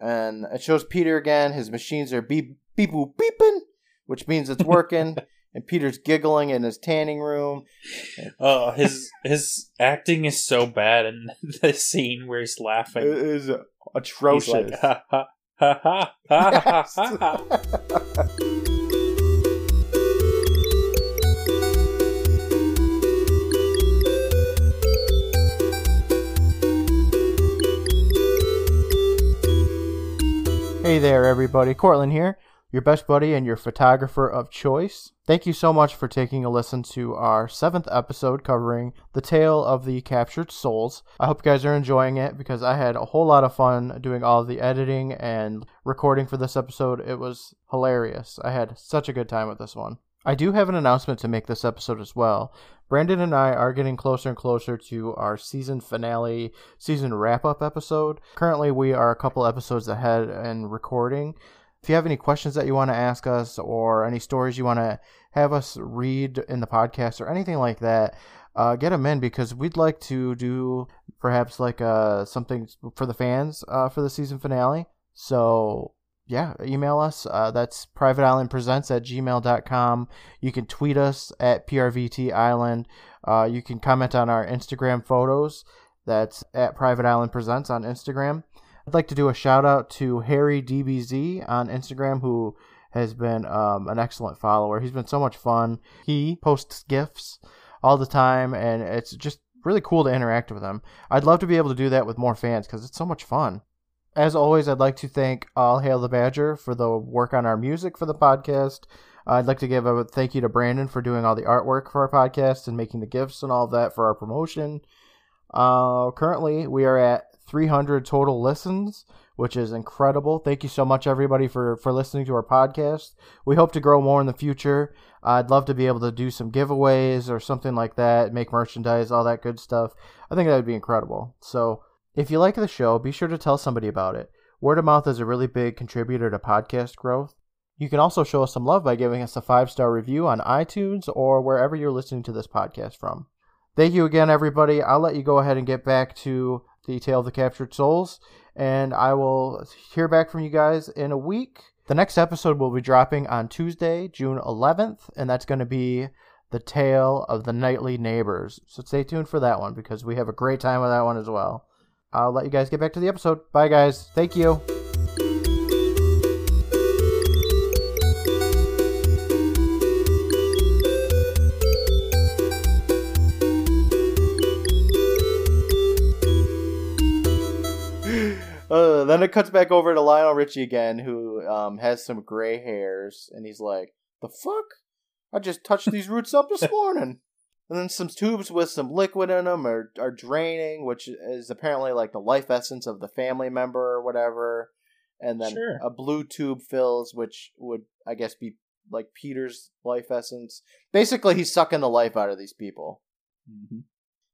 And it shows Peter again. His machines are beep beep boop beeping, which means it's working. and Peter's giggling in his tanning room. Oh, his his acting is so bad in the scene where he's It laughing. is He's atrocious. like, ha ha ha ha ha ha ha. Hey there, everybody. Courtland here, your best buddy and your photographer of choice. Thank you so much for taking a listen to our seventh episode covering the tale of the captured souls. I hope you guys are enjoying it because I had a whole lot of fun doing all the editing and recording for this episode. It was hilarious. I had such a good time with this one. I do have an announcement to make this episode as well. Brandon and I are getting closer and closer to our season finale, season wrap up episode. Currently, we are a couple episodes ahead in recording. If you have any questions that you want to ask us or any stories you want to have us read in the podcast or anything like that, uh, get them in because we'd like to do perhaps like uh, something for the fans uh, for the season finale. So yeah, email us. Uh, that's privateislandpresents at gmail.com. You can tweet us at PRVT Island. Uh, you can comment on our Instagram photos. That's at Private Island Presents on Instagram. I'd like to do a shout out to Harry DBZ on Instagram, who has been um, an excellent follower. He's been so much fun. He posts GIFs all the time, and it's just really cool to interact with him. I'd love to be able to do that with more fans because it's so much fun. As always, I'd like to thank All Hail the Badger for the work on our music for the podcast. I'd like to give a thank you to Brandon for doing all the artwork for our podcast and making the gifts and all of that for our promotion. Uh, currently, we are at 300 total listens, which is incredible. Thank you so much, everybody, for, for listening to our podcast. We hope to grow more in the future. I'd love to be able to do some giveaways or something like that, make merchandise, all that good stuff. I think that would be incredible. So, if you like the show, be sure to tell somebody about it. Word of mouth is a really big contributor to podcast growth. You can also show us some love by giving us a five star review on iTunes or wherever you're listening to this podcast from. Thank you again, everybody. I'll let you go ahead and get back to the Tale of the Captured Souls, and I will hear back from you guys in a week. The next episode will be dropping on Tuesday, June 11th, and that's going to be the Tale of the Nightly Neighbors. So stay tuned for that one because we have a great time with that one as well. I'll let you guys get back to the episode. Bye, guys. Thank you. Uh, then it cuts back over to Lionel Richie again, who um, has some gray hairs, and he's like, "The fuck? I just touched these roots up this morning." And then some tubes with some liquid in them are, are draining, which is apparently like the life essence of the family member or whatever. And then Sure. a blue tube fills, which would, I guess, be like Peter's life essence. Basically, he's sucking the life out of these people. Mhm.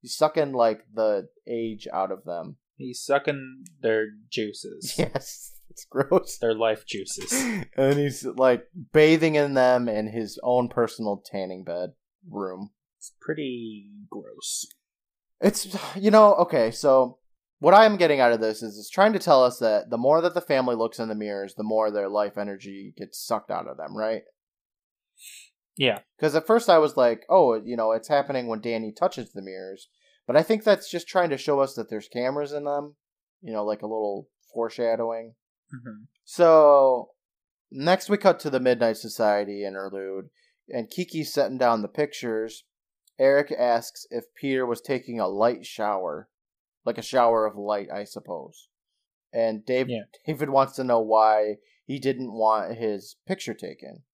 He's sucking like the age out of them. He's sucking their juices, Yes, it's gross. their life juices. and he's like bathing in them in his own personal tanning bed room. It's pretty gross. It's you know okay. So what I'm getting out of this is it's trying to tell us that the more that the family looks in the mirrors, the more their life energy gets sucked out of them, right? Yeah. Because at first I was like, oh, you know, it's happening when Danny touches the mirrors, but I think that's just trying to show us that there's cameras in them. You know, like a little foreshadowing. hmm So next we cut to the Midnight Society interlude, and Kiki's setting down the pictures. Eric asks if Peter was taking a light shower, like a shower of light, I suppose. And Dave, Yeah. David wants to know why he didn't want his picture taken.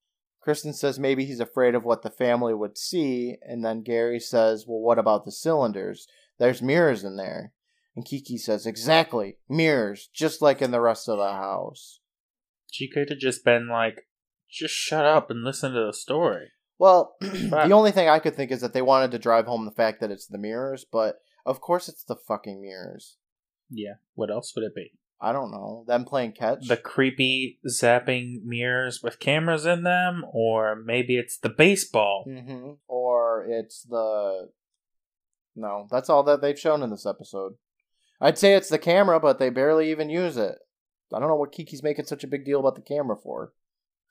Kristen says maybe he's afraid of what the family would see, and then Gary says, Well, what about the cylinders? There's mirrors in there. And Kiki says, Exactly, mirrors, just like in the rest of the house. She could have just been like, just shut up and listen to the story. Well, the only thing I could think is that they wanted to drive home the fact that it's the mirrors, but of course it's the fucking mirrors. Yeah. What else would it be? I don't know. Them playing catch? The creepy zapping mirrors with cameras in them, or maybe it's the baseball. hmm Or it's the. No, that's all that they've shown in this episode. I'd say it's the camera, but they barely even use it. I don't know what Kiki's making such a big deal about the camera for.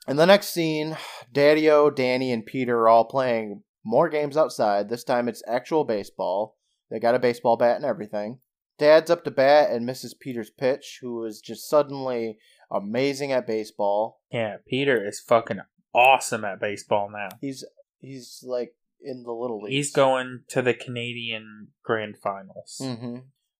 In the next scene, Daddy-O, Danny, and Peter are all playing more games outside. This time it's actual baseball. They got a baseball bat and everything. Dad's up to bat and misses Peter's pitch, who is just suddenly amazing at baseball. Yeah, Peter is fucking awesome at baseball now. He's he's like in the little leagues. He's going to the Canadian Grand Finals. Mm-hmm.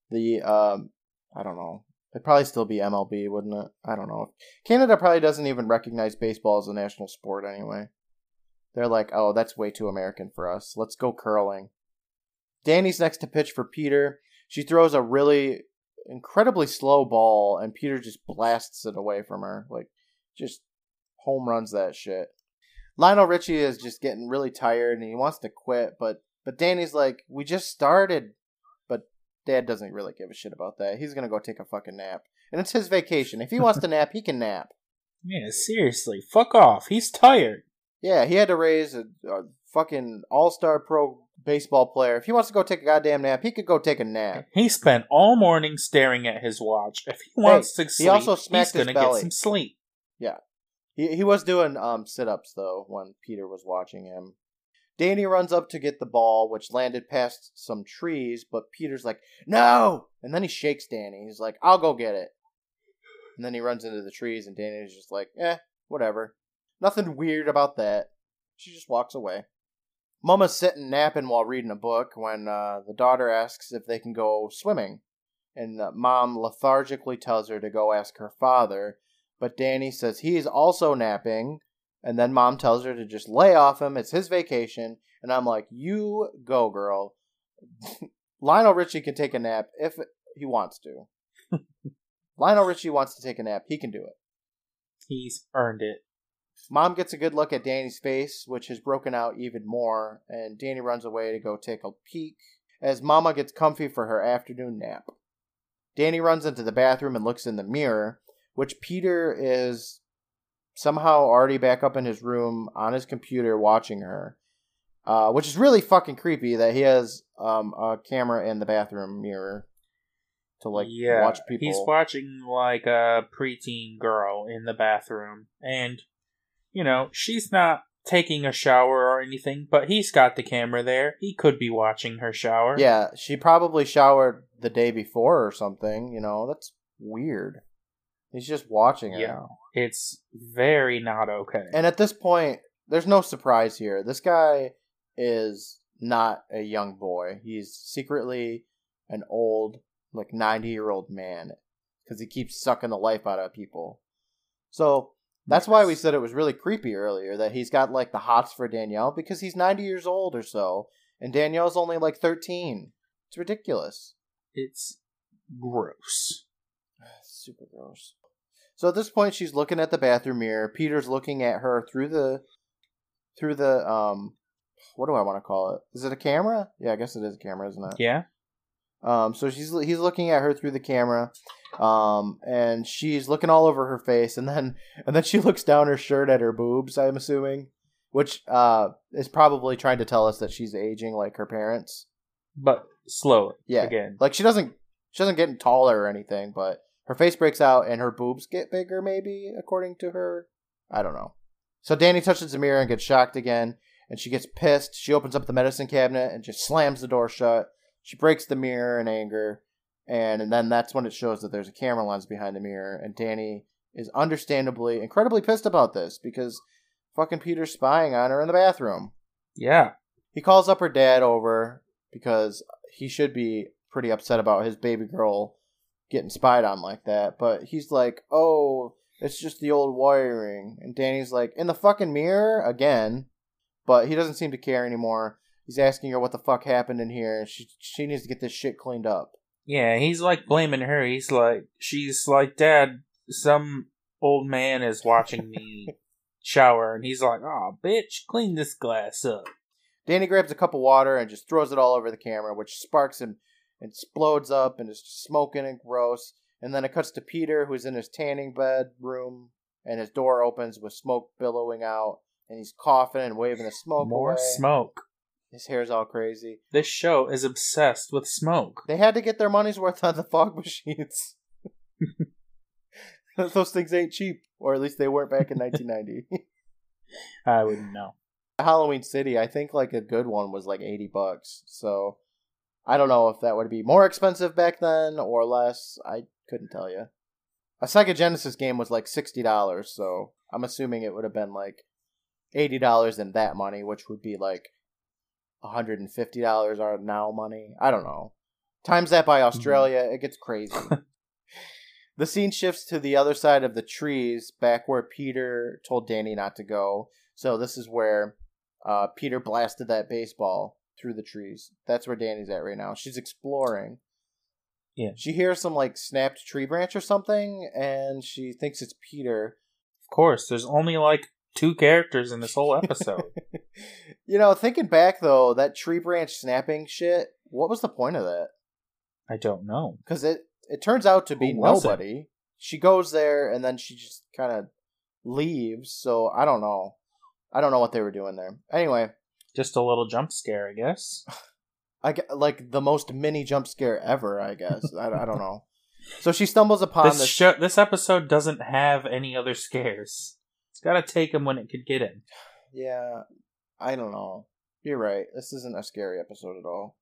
The um, I don't know. It'd probably still be MLB, wouldn't it? I don't know. Canada probably doesn't even recognize baseball as a national sport anyway. They're like, oh, that's way too American for us. Let's go curling. Danny's next to pitch for Peter. She throws a really incredibly slow ball, and Peter just blasts it away from her. Like, just home runs that shit. Lionel Richie is just getting really tired and he wants to quit, but but Danny's like, we just started. Dad doesn't really give a shit about that. He's gonna go take a fucking nap, and it's his vacation. If he wants to nap, he can nap. Yeah, seriously, fuck off. He's tired. Yeah, he had to raise a, a fucking all star pro baseball player. If he wants to go take a goddamn nap, he could go take a nap. He spent all morning staring at his watch. If he wants to he sleep, also smacked he's his gonna belly. get some sleep. Yeah, he he was doing um sit ups though when Peter was watching him. Danny runs up to get the ball, which landed past some trees, but Peter's like, "No!" And then he shakes Danny. He's like, "I'll go get it." And then he runs into the trees, and Danny's just like, "Eh, whatever. Nothing weird about that." She just walks away. Mama's sitting napping while reading a book when uh, the daughter asks if they can go swimming, and uh, mom lethargically tells her to go ask her father. But Danny says he's also napping, and then mom tells her to just lay off him. It's his vacation, and I'm like, "You go, girl." Lionel Richie can take a nap if he wants to. Lionel Richie wants to take a nap. He can do it. He's earned it. Mom gets a good look at Danny's face, which has broken out even more, and Danny runs away to go take a peek as Mama gets comfy for her afternoon nap. Danny runs into the bathroom and looks in the mirror, which Peter is somehow already back up in his room on his computer watching her. Uh, which is really fucking creepy that he has um, a camera in the bathroom mirror to like yeah, watch people. He's watching like a preteen girl in the bathroom, and you know she's not taking a shower or anything, but he's got the camera there. He could be watching her shower. Yeah, she probably showered the day before or something. You know, that's weird. He's just watching her. yeah, it's very not okay. And at this point, there's no surprise here. This guy is not a young boy. He's secretly an old, like 90 year old man because he keeps sucking the life out of people. So that's why we said it was really creepy earlier that he's got like the hots for Danielle because he's 90 years old or so and Danielle's only like 13. It's ridiculous. It's gross. Super gross. So at this point, she's looking at the bathroom mirror. Peter's looking at her through the through the um, what do I want to call it? Is it a camera? Yeah, I guess it is a camera, isn't it? Yeah. Um, so she's he's looking at her through the camera, um, and she's looking all over her face, and then and then she looks down her shirt at her boobs. I'm assuming, which uh is probably trying to tell us that she's aging like her parents. But slowly. Yeah, Again. like she doesn't she doesn't get taller or anything, but her face breaks out and her boobs get bigger. Maybe according to her, I don't know. So Danny touches the mirror and gets shocked again, and she gets pissed. She opens up the medicine cabinet and just slams the door shut. She breaks the mirror in anger, and, and then that's when it shows that there's a camera lens behind the mirror, and Danny is understandably incredibly pissed about this because fucking Peter's spying on her in the bathroom. Yeah. He calls up her dad over because he should be pretty upset about his baby girl getting spied on like that. But he's like, oh, it's just the old wiring. And Danny's like, in the fucking mirror again. But he doesn't seem to care anymore. He's asking her what the fuck happened in here. She she needs to get this shit cleaned up. Yeah, he's like blaming her. He's like, she's like, Dad, some old man is watching me shower. And he's like, oh, bitch, clean this glass up. Danny grabs a cup of water and just throws it all over the camera, which sparks and explodes up and is smoking and gross. And then it cuts to Peter, who's in his tanning bed room, and his door opens with smoke billowing out, and he's coughing and waving the smoke More away. smoke. His hair's all crazy. This show is obsessed with smoke. They had to get their money's worth on the fog machines. Those things ain't cheap, or at least they weren't back in 1990. I wouldn't know. Halloween City, I think like a good one was like 80 bucks. So I don't know if that would be more expensive back then or less. I couldn't tell you. A Sega Genesis game was like $60, so I'm assuming it would have been like $80 in that money, which would be like $150 our now money. I don't know. Times that by Australia, it gets crazy. the scene shifts to the other side of the trees, back where Peter told Danny not to go. So this is where uh, Peter blasted that baseball through the trees. That's where Danny's at right now. She's exploring. Yeah. She hears some like snapped tree branch or something, and she thinks it's Peter. Of course, there's only like two characters in this whole episode. you know, thinking back though, that tree branch snapping shit. What was the point of that? I don't know. Because it it turns out to be was it? nobody. She goes there and then she just kind of leaves. So I don't know. I don't know what they were doing there. Anyway, Just a little jump scare, I guess. I like the most mini jump scare ever. I guess I, I don't know. So she stumbles upon This this. show, this episode doesn't have any other scares. It's got to take him when it could get him. Yeah, I don't know. You're right. This isn't a scary episode at all.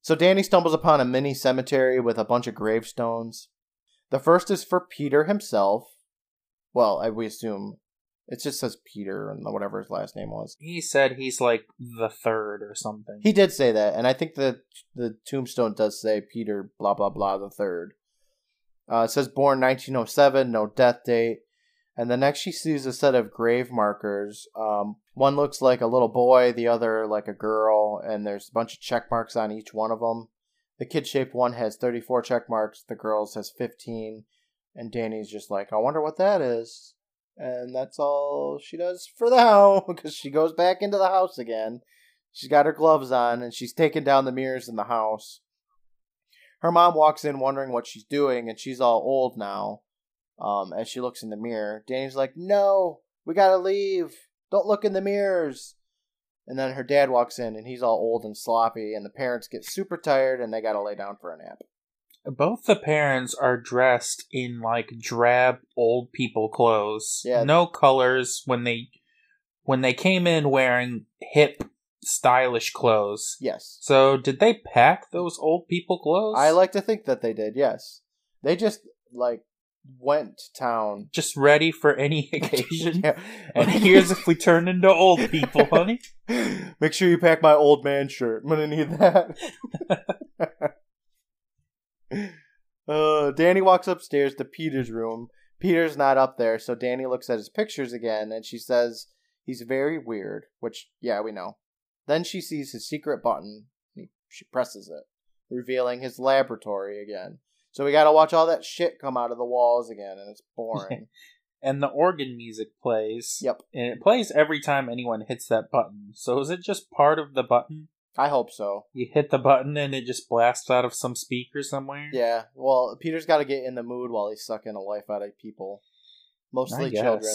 So Danny stumbles upon a mini cemetery with a bunch of gravestones. The first is for Peter himself. Well, I, we assume it just says Peter and whatever his last name was. He said he's like the third or something. He did say that, and I think the the tombstone does say Peter blah blah blah the third. Uh, it says born 1907, no death date, and the next she sees a set of grave markers. Um, one looks like a little boy, the other like a girl, and there's a bunch of check marks on each one of them. The kid shaped one has 34 check marks, the girl's has 15, and Danny's just like, I wonder what that is. And that's all she does for now because she goes back into the house again. She's got her gloves on and she's taking down the mirrors in the house. Her mom walks in wondering what she's doing and she's all old now. Um, as she looks in the mirror, Danny's like, "No, we gotta leave. Don't look in the mirrors." And then her dad walks in and he's all old and sloppy, and the parents get super tired and they gotta lay down for a nap. Both the parents are dressed in like drab old people clothes. Yeah. No colors when they when they came in wearing hip stylish clothes. Yes, So did they pack those old people clothes? I like to think that they did. Yes, they just like went to town. just ready for any occasion. Yeah. And here's if we turn into old people, honey. Make sure you pack my old man shirt. I'm gonna need that. uh, Danny walks upstairs to Peter's room. Peter's not up there, so Danny looks at his pictures again, and she says he's very weird. Which, yeah, we know. Then she sees his secret button. She presses it, revealing his laboratory again. So we gotta watch all that shit come out of the walls again, and it's boring. and the organ music plays. Yep. And it plays every time anyone hits that button. So is it just part of the button? I hope so. You hit the button and it just blasts out of some speaker somewhere? Yeah. Well, Peter's got to get in the mood while he's sucking the life out of people, mostly children.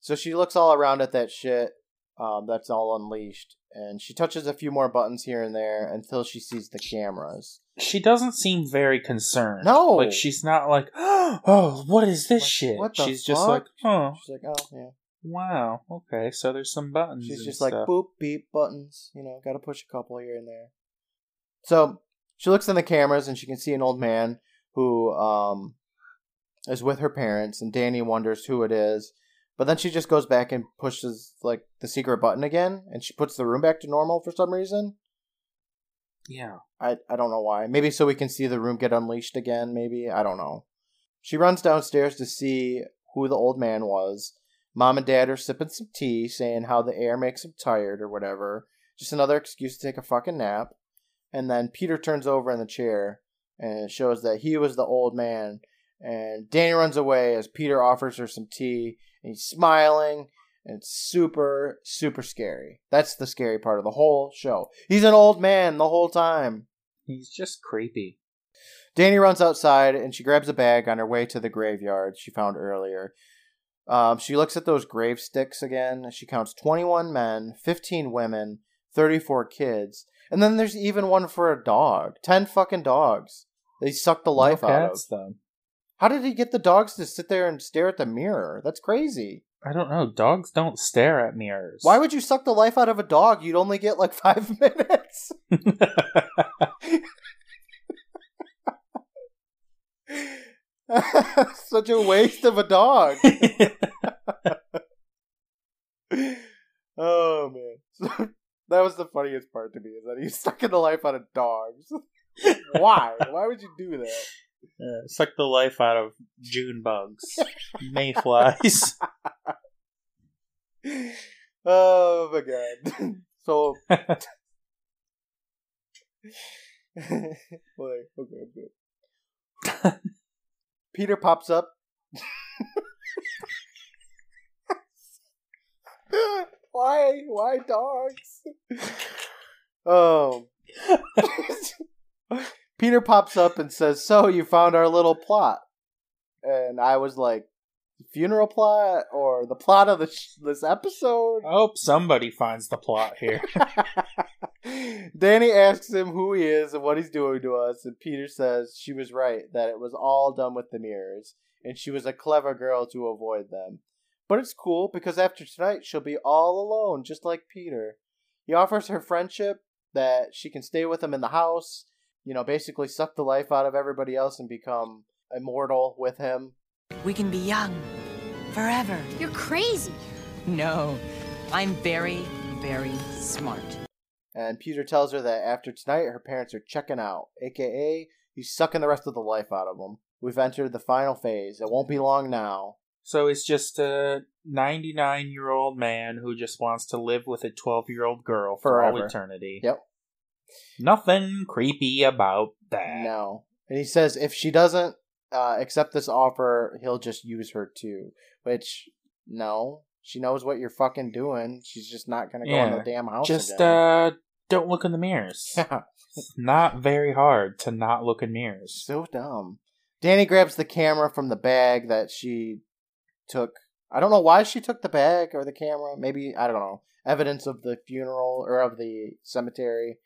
So she looks all around at that shit um, that's all unleashed, and she touches a few more buttons here and there until she sees the cameras. She doesn't seem very concerned. No. Like she's not like, oh, what is this Like, shit? what the she's just like, oh, She's like, oh yeah. Wow, okay, so there's some buttons. She's just like boop beep buttons. You know, got to push a couple here and there. So she looks in the cameras and she can see an old man who um is with her parents, and Danny wonders who it is. But then she just goes back and pushes like the secret button again, and she puts the room back to normal for some reason. Yeah. I I don't know why. Maybe so we can see the room get unleashed again. Maybe I don't know. She runs downstairs to see who the old man was. Mom and Dad are sipping some tea, saying how the air makes them tired or whatever. Just another excuse to take a fucking nap. And then Peter turns over in the chair and it shows that he was the old man. And Danny runs away as Peter offers her some tea. And he's smiling. And it's super, super scary. That's the scary part of the whole show. He's an old man the whole time. He's just creepy. Danny runs outside and she grabs a bag on her way to the graveyard she found earlier. Um, she looks at those grave sticks again. She counts 21 men, 15 women, 34 kids, and then there's even one for a dog. 10 fucking dogs. They suck the life no out of. though. How did he get the dogs to sit there and stare at the mirror? That's crazy. I don't know. Dogs don't stare at mirrors. Why would you suck the life out of a dog? You'd only get like five minutes. Such a waste of a dog. oh man, that was the funniest part to me is that he's sucking the life out of dogs. Why? Why would you do that? Uh, suck the life out of June bugs, mayflies. Oh my god. So, like, okay, I'm good. Peter pops up. Why? Why dogs? Oh. Peter pops up and says, "So you found our little plot?" And I was like, "Funeral plot or the plot of the sh- this episode?" I hope somebody finds the plot here. Danny asks him who he is and what he's doing to us, and Peter says she was right that it was all done with the mirrors, and she was a clever girl to avoid them. But it's cool because after tonight she'll be all alone, just like Peter. He offers her friendship that she can stay with him in the house, you know, basically suck the life out of everybody else and become immortal with him. We can be young forever. You're crazy. No, I'm very, very smart. And Peter tells her that after tonight, her parents are checking out, aka he's sucking the rest of the life out of them. We've entered the final phase. It won't be long now. so it's just a 99 year old man who just wants to live with a 12 year old girl for all eternity. Yep. Nothing creepy about that. No. And he says if she doesn't uh, accept this offer, he'll just use her too. Which, no. She knows what you're fucking doing. She's just not going to go in the damn house. Just again. uh, don't look in the mirrors. it's not very hard to not look in mirrors. So dumb. Danny grabs the camera from the bag that she took. I don't know why she took the bag or the camera. Maybe, I don't know. Evidence of the funeral or of the cemetery.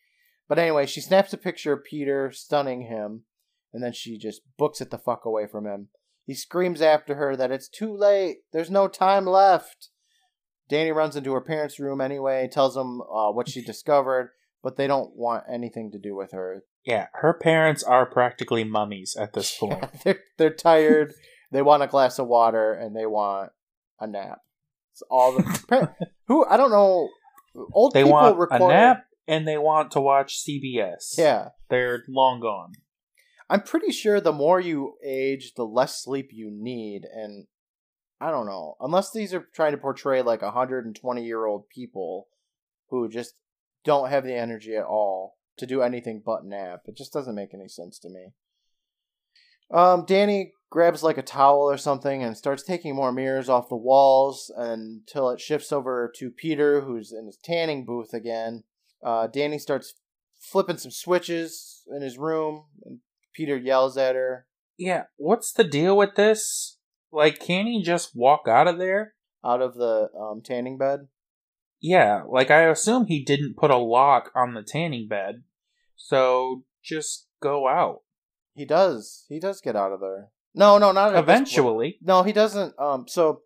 But anyway, she snaps a picture of Peter stunning him, and then she just books it the fuck away from him. He screams after her that it's too late. There's no time left. Danny runs into her parents' room anyway, tells them uh, what she discovered, but they don't want anything to do with her. Yeah, her parents are practically mummies at this point. they're they're tired. they want a glass of water and they want a nap. It's all the who I don't know. Old They people want require a nap and they want to watch CBS. Yeah, They're long gone. I'm pretty sure the more you age, the less sleep you need, and I don't know. Unless these are trying to portray like 120 year old people who just don't have the energy at all to do anything but nap. It just doesn't make any sense to me. Um, Danny grabs like a towel or something and starts taking more mirrors off the walls until it shifts over to Peter, who's in his tanning booth again. Uh, Danny starts flipping some switches in his room, and Peter yells at her. Yeah, what's the deal with this? Like, can he just walk out of there? Out of the um, tanning bed? Yeah, like I assume he didn't put a lock on the tanning bed, so just go out. He does. He does get out of there. No, no, not eventually. No, he doesn't. Um, so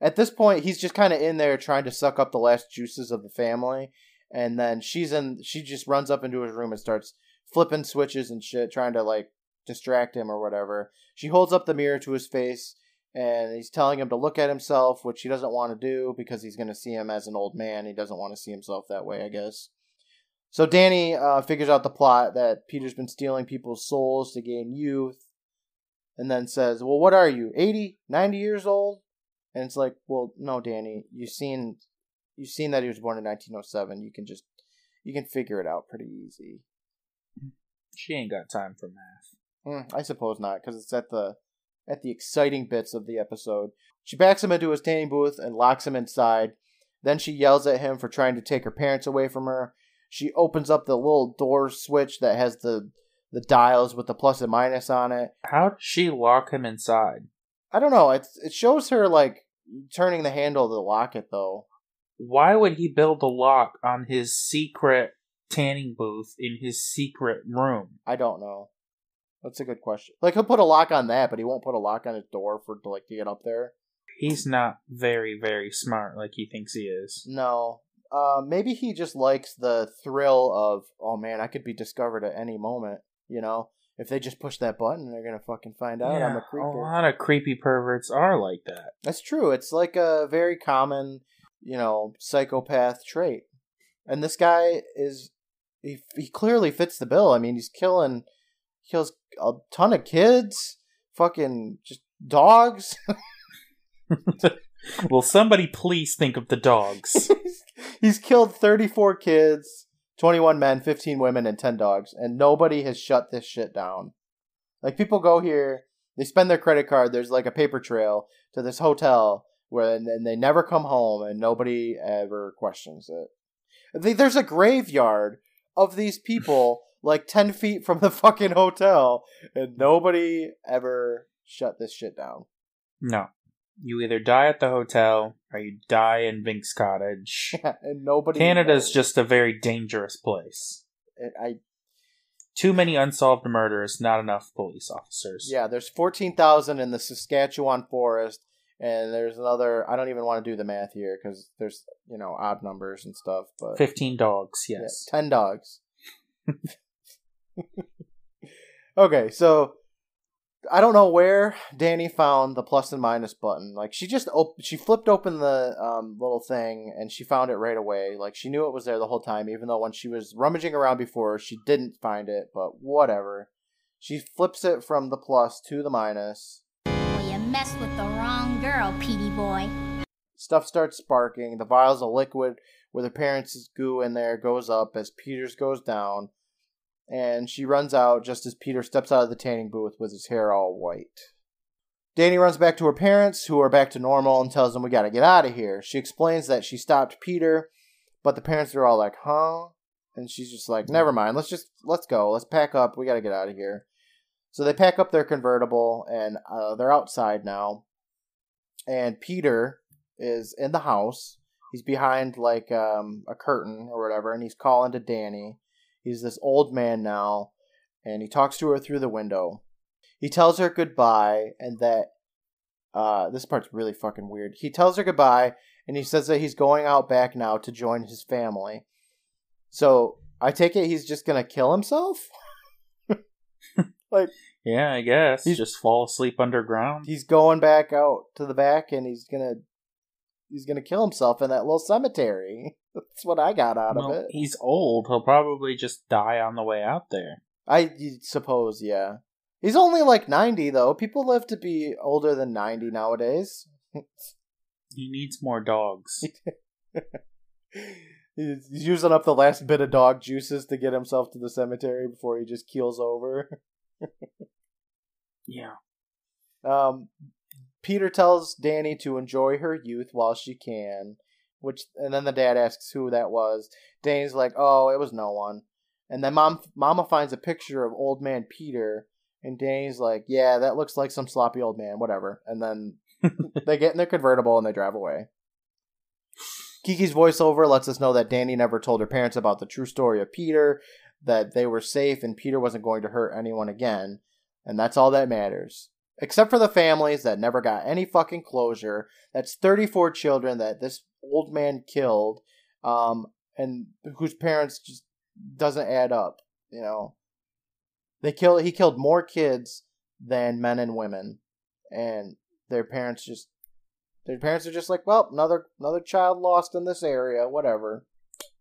at this point, he's just kind of in there trying to suck up the last juices of the family, and then she's in. She just runs up into his room and starts flipping switches and shit, trying to like distract him or whatever. She holds up the mirror to his face and he's telling him to look at himself, which he doesn't want to do because he's going to see him as an old man. He doesn't want to see himself that way, I guess. So Danny uh, figures out the plot that Peter's been stealing people's souls to gain youth, and then says, "Well, what are you? 80, 90 years old?" And it's like, "Well, no, Danny. You've seen, you've seen that he was born in 1907. You can just, you can figure it out pretty easy." She ain't got time for math. Mm, I suppose not, because it's at the at the exciting bits of the episode. She backs him into his tanning booth and locks him inside. Then she yells at him for trying to take her parents away from her. She opens up the little door switch that has the the dials with the plus and minus on it. How does she lock him inside? I don't know. It it shows her like turning the handle to lock it though. Why would he build a lock on his secret tanning booth in his secret room? I don't know. That's a good question. Like he'll put a lock on that, but he won't put a lock on his door for to like to get up there. He's not very very smart like he thinks he is. No. Uh, maybe he just likes the thrill of, oh man, I could be discovered at any moment. You know, if they just push that button, they're gonna fucking find out yeah, I'm a creeper. A lot of creepy perverts are like that. That's true. It's like a very common, you know, psychopath trait. And this guy is, he, he clearly fits the bill. I mean, he's killing, kills a ton of kids, fucking just dogs. Will somebody please think of the dogs? he's killed 34 kids, 21 men, 15 women, and 10 dogs, and nobody has shut this shit down. Like, people go here, they spend their credit card, there's like a paper trail to this hotel where and they never come home and nobody ever questions it. There's a graveyard of these people like 10 feet from the fucking hotel and nobody ever shut this shit down. No. You either die at the hotel or you die in Vink's cottage. and nobody. Canada's knows. just a very dangerous place. I. Too many unsolved murders, not enough police officers. Yeah, there's 14,000 in the Saskatchewan forest, and there's another. I don't even want to do the math here because there's, you know, odd numbers and stuff. But 15 dogs, yes. Yeah, 10 dogs. okay, so I don't know where Danny found the plus and minus button. Like she just op- she flipped open the um, little thing and she found it right away. Like she knew it was there the whole time, even though when she was rummaging around before, she didn't find it. But whatever. She flips it from the plus to the minus. Messed with the wrong girl, Petey boy. Stuff starts sparking. The vials of liquid with her parents' goo in there goes up as Peter's goes down and she runs out just as Peter steps out of the tanning booth with his hair all white. Danny runs back to her parents, who are back to normal, and tells them we gotta get out of here. She explains that she stopped Peter, but the parents are all like, huh? And she's just like, never mind, let's just, let's go, let's pack up, we gotta get out of here. So they pack up their convertible, and uh, they're outside now. And Peter is in the house. He's behind like um, a curtain or whatever, and he's calling to Danny. He's this old man now, and he talks to her through the window. He tells her goodbye, and that uh, this part's really fucking weird. He tells her goodbye, and he says that he's going out back now to join his family. So I take it he's just gonna kill himself. like, yeah, I guess he's just fall asleep underground. He's going back out to the back, and he's gonna he's gonna kill himself in that little cemetery. That's what I got out well, of it. He's old. He'll probably just die on the way out there. I suppose, yeah. He's only like 90, though. People live to be older than 90 nowadays. he needs more dogs. He's he's using up the last bit of dog juices to get himself to the cemetery before he just keels over. Yeah. Um, Peter tells Danny to enjoy her youth while she can, which and then the dad asks who that was. Danny's like, "Oh, it was no one." And then mom, Mama finds a picture of old man Peter, and Danny's like, "Yeah, that looks like some sloppy old man, whatever." And then they get in their convertible and they drive away. Kiki's voiceover lets us know that Danny never told her parents about the true story of Peter, that they were safe and Peter wasn't going to hurt anyone again, and that's all that matters. Except for the families that never got any fucking closure. That's 34 children that this old man killed, um, and whose parents just doesn't add up, you know. They kill he killed more kids than men and women, and their parents just their parents are just like, well, another another child lost in this area, whatever.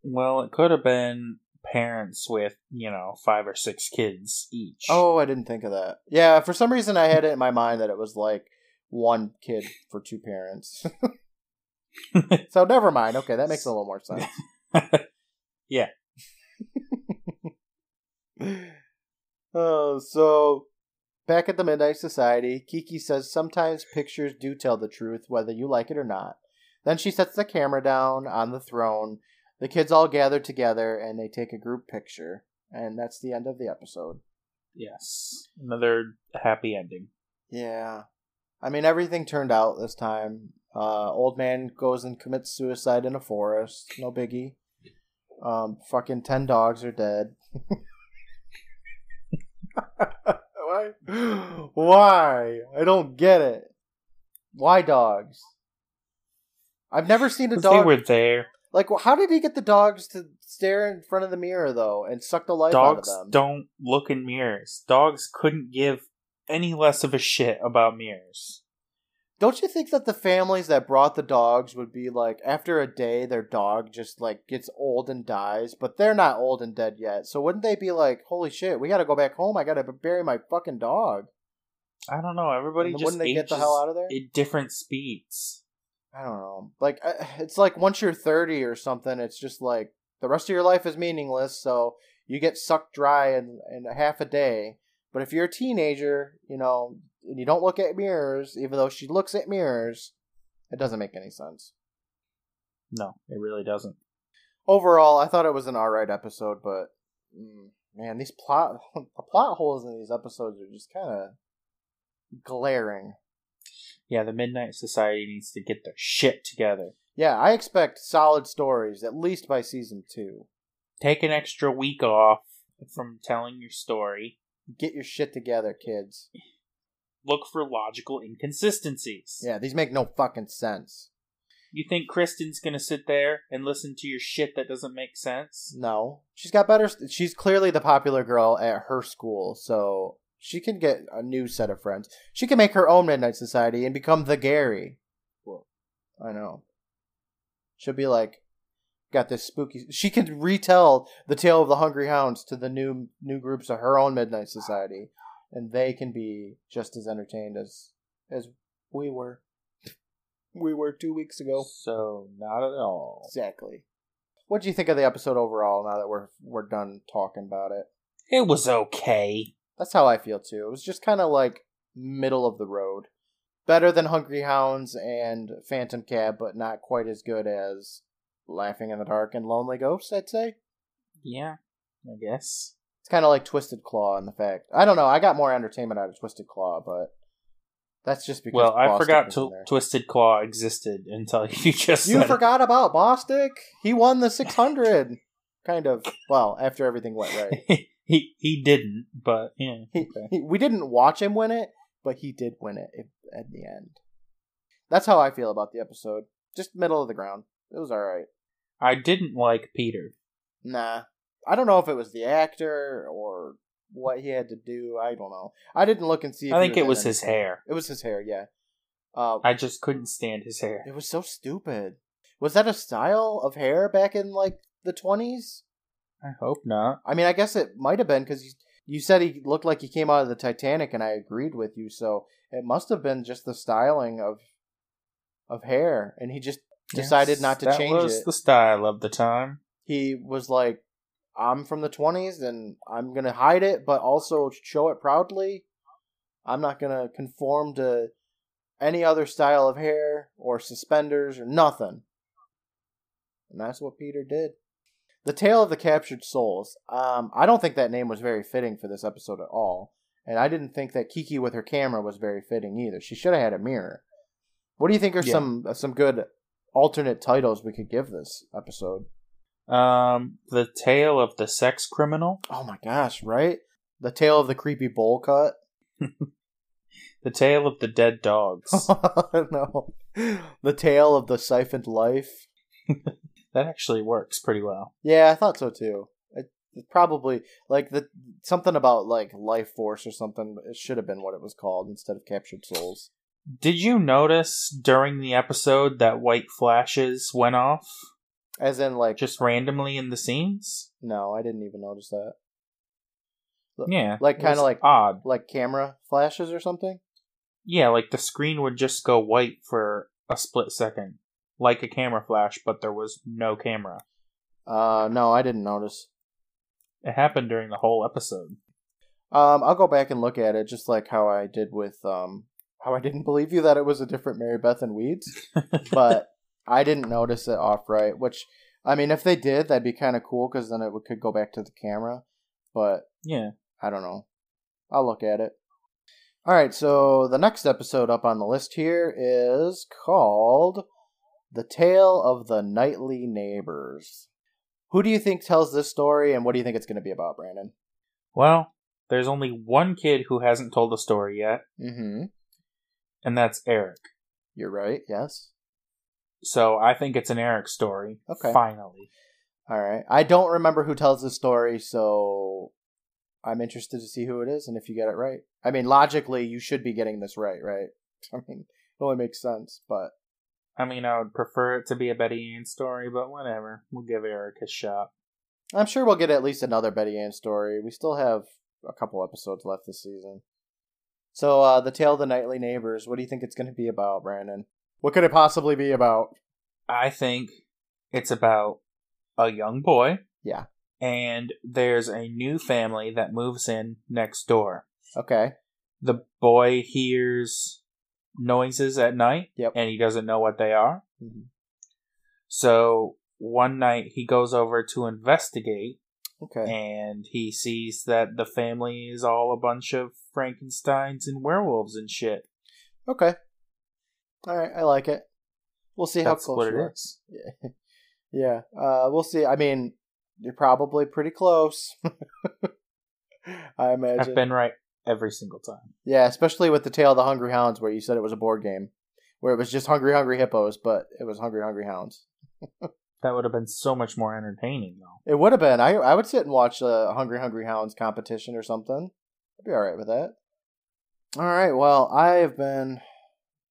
Well, it could have been parents with, you know, five or six kids each. Oh, I didn't think of that. Yeah, for some reason I had it in my mind that it was like one kid for two parents. so never mind. Okay, that makes a little more sense. yeah. Oh, so back at the Midnight Society, Kiki says sometimes pictures do tell the truth, whether you like it or not. Then she sets the camera down on the throne. The kids all gather together and they take a group picture. And that's the end of the episode. Yes. Another happy ending. Yeah. I mean, everything turned out this time. Uh, old man goes and commits suicide in a forest. No biggie. Um, fucking 10 dogs are dead. Why? Why? I don't get it. Why dogs? I've never seen a dog. They were there. Like, how did he get the dogs to stare in front of the mirror though and suck the life Dogs out of them? Dogs don't look in mirrors. Dogs couldn't give any less of a shit about mirrors. Don't you think that the families that brought the dogs would be like, after a day, their dog just like gets old and dies, but they're not old and dead yet. So wouldn't they be like, holy shit, we got to go back home. I got to bury my fucking dog. I don't know. Everybody just wouldn't they get the hell out of there? at different speeds. I don't know. Like, uh, it's like once you're 30 or something, it's just like the rest of your life is meaningless. So you get sucked dry in, in a half a day. But if you're a teenager, you know, and you don't look at mirrors, even though she looks at mirrors, it doesn't make any sense. No, it really doesn't. overall, I thought it was an alright episode, but mm, man, these plot the plot holes in these episodes are just kind of glaring. Yeah, the Midnight Society needs to get their shit together. Yeah, I expect solid stories at least by season two. Take an extra week off from telling your story. Get your shit together, kids. Look for logical inconsistencies. Yeah, these make no fucking sense. You think Kristen's gonna sit there and listen to your shit that doesn't make sense? No, she's got better. She's clearly the popular girl at her school, so she can get a new set of friends. She can make her own Midnight Society and become the Gary. I know. She'll be like, got this spooky. She can retell the tale of the Hungry Hounds to the new new groups of her own Midnight Society, and they can be just as entertained as as we were. We were two weeks ago. So not at all. Exactly. What do you think of the episode overall? Now that we're we're done talking about it, It was okay. That's how I feel too. It was just kind of like middle of the road, better than Hungry Hounds and Phantom Cab, but not quite as good as Laughing in the Dark and Lonely Ghosts. I'd say Yeah, I guess. it's kind of like Twisted Claw in the fact. I don't know. I got more entertainment out of Twisted Claw, but that's just because. Well, I forgot was to. Twisted Claw existed until you just You said forgot about Bostic? He won the 600. kind of. Well, after everything went right. he he didn't, but yeah. He, okay. he- we didn't watch him win it, but he did win it at- at the end. That's how I feel about the episode. Just middle of the ground. It was alright. I didn't like Peter. Nah. I don't know if it was the actor or what he had to do. I don't know. I didn't look and see if I think it was his hair. It was his hair, yeah. Uh, I just couldn't stand his hair. it was so stupid. Was that a style of hair back in like the 20s? I hope not. I mean, I guess it might have been because you, you said he looked like he came out of the Titanic, and I agreed with you. So it must have been just the styling of of hair, and he just decided Yes, not to that change was it. the style of the time. he was like, I'm from the 20s and I'm going to hide it, but also show it proudly. I'm not going to conform to any other style of hair or suspenders or nothing. And that's what Peter did. The Tale of the Captured Souls. Um, I don't think that name was very fitting for this episode at all. And I didn't think that Kiki with her camera was very fitting either. She should have had a mirror. What do you think are Yeah. some uh, some good alternate titles we could give this episode? Um, the tale of the sex criminal, Oh my gosh, right? The Tale of the Creepy Bowl Cut. the tale of the dead dogs. no. The Tale of the Siphoned Life. that actually works pretty well. Yeah, I thought so too. It, it probably like the something about like life force or something. It should have been what it was called instead of captured souls. Did you notice during the episode that white flashes went off As in like just randomly in the scenes? no, I didn't even notice that. Yeah, Like kinda like- odd. Like camera flashes or something. Yeah, like the screen would just go white for a split second, like a camera flash, but there was no camera. Uh, no, I didn't notice. It happened during the whole episode. Um, I'll go back and look at it just like how I did with um how I didn't believe you that it was a different Mary Beth and Weeds, but I didn't notice it off right. Which I mean, if they did, that'd be kind of cool because then it would, could go back to the camera. But yeah, I don't know. I'll look at it. All right, so the next episode up on the list here is called The Tale of the Nightly Neighbors. Who do you think tells this story and what do you think it's going to be about, Brandon? well, there's only one kid who hasn't told the story yet, Mm-hmm. and that's Eric. You're right, yes. So I think it's an Eric story. Okay. Finally. All right. I don't remember who tells the story, so I'm interested to see who it is and if you get it right. I mean, logically, you should be getting this right, right? I mean, it only makes sense, but I mean, I would prefer it to be a Betty Ann story, but whatever. We'll give Eric a shot. I'm sure we'll get at least another Betty Ann story. We still have a couple episodes left this season. So, uh, the Tale of the Nightly Neighbors, what do you think it's going to be about, Brandon? What could it possibly be about? I think it's about a young boy. Yeah. And there's a new family that moves in next door. Okay. The boy hears noises at night Yep. and he doesn't know what they are. Mhm. So one night he goes over to investigate Okay. and he sees that the family is all a bunch of Frankensteins and werewolves and shit. Okay. All right. I like it. We'll see how close what it you are. is. Yeah. Yeah. Uh, we'll see. I mean, you're probably pretty close. I imagine. I've been right every single time. Yeah, especially with the Tale of the Hungry Hounds, where you said it was a board game, where it was just Hungry Hungry Hippos, but it was Hungry Hungry Hounds. That would have been so much more entertaining, though. It would have been. I I would sit and watch a Hungry Hungry Hounds competition or something. I'd be all right with that. All right. Well, I've been,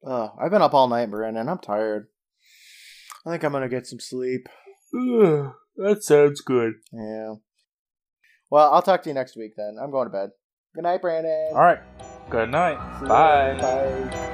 uh, I've been up all night, Brandon. I'm tired. I think I'm gonna get some sleep. that sounds good. Yeah. Well, I'll talk to you next week then. I'm going to bed. Good night, Brandon. All right. Good night. Bye. Bye.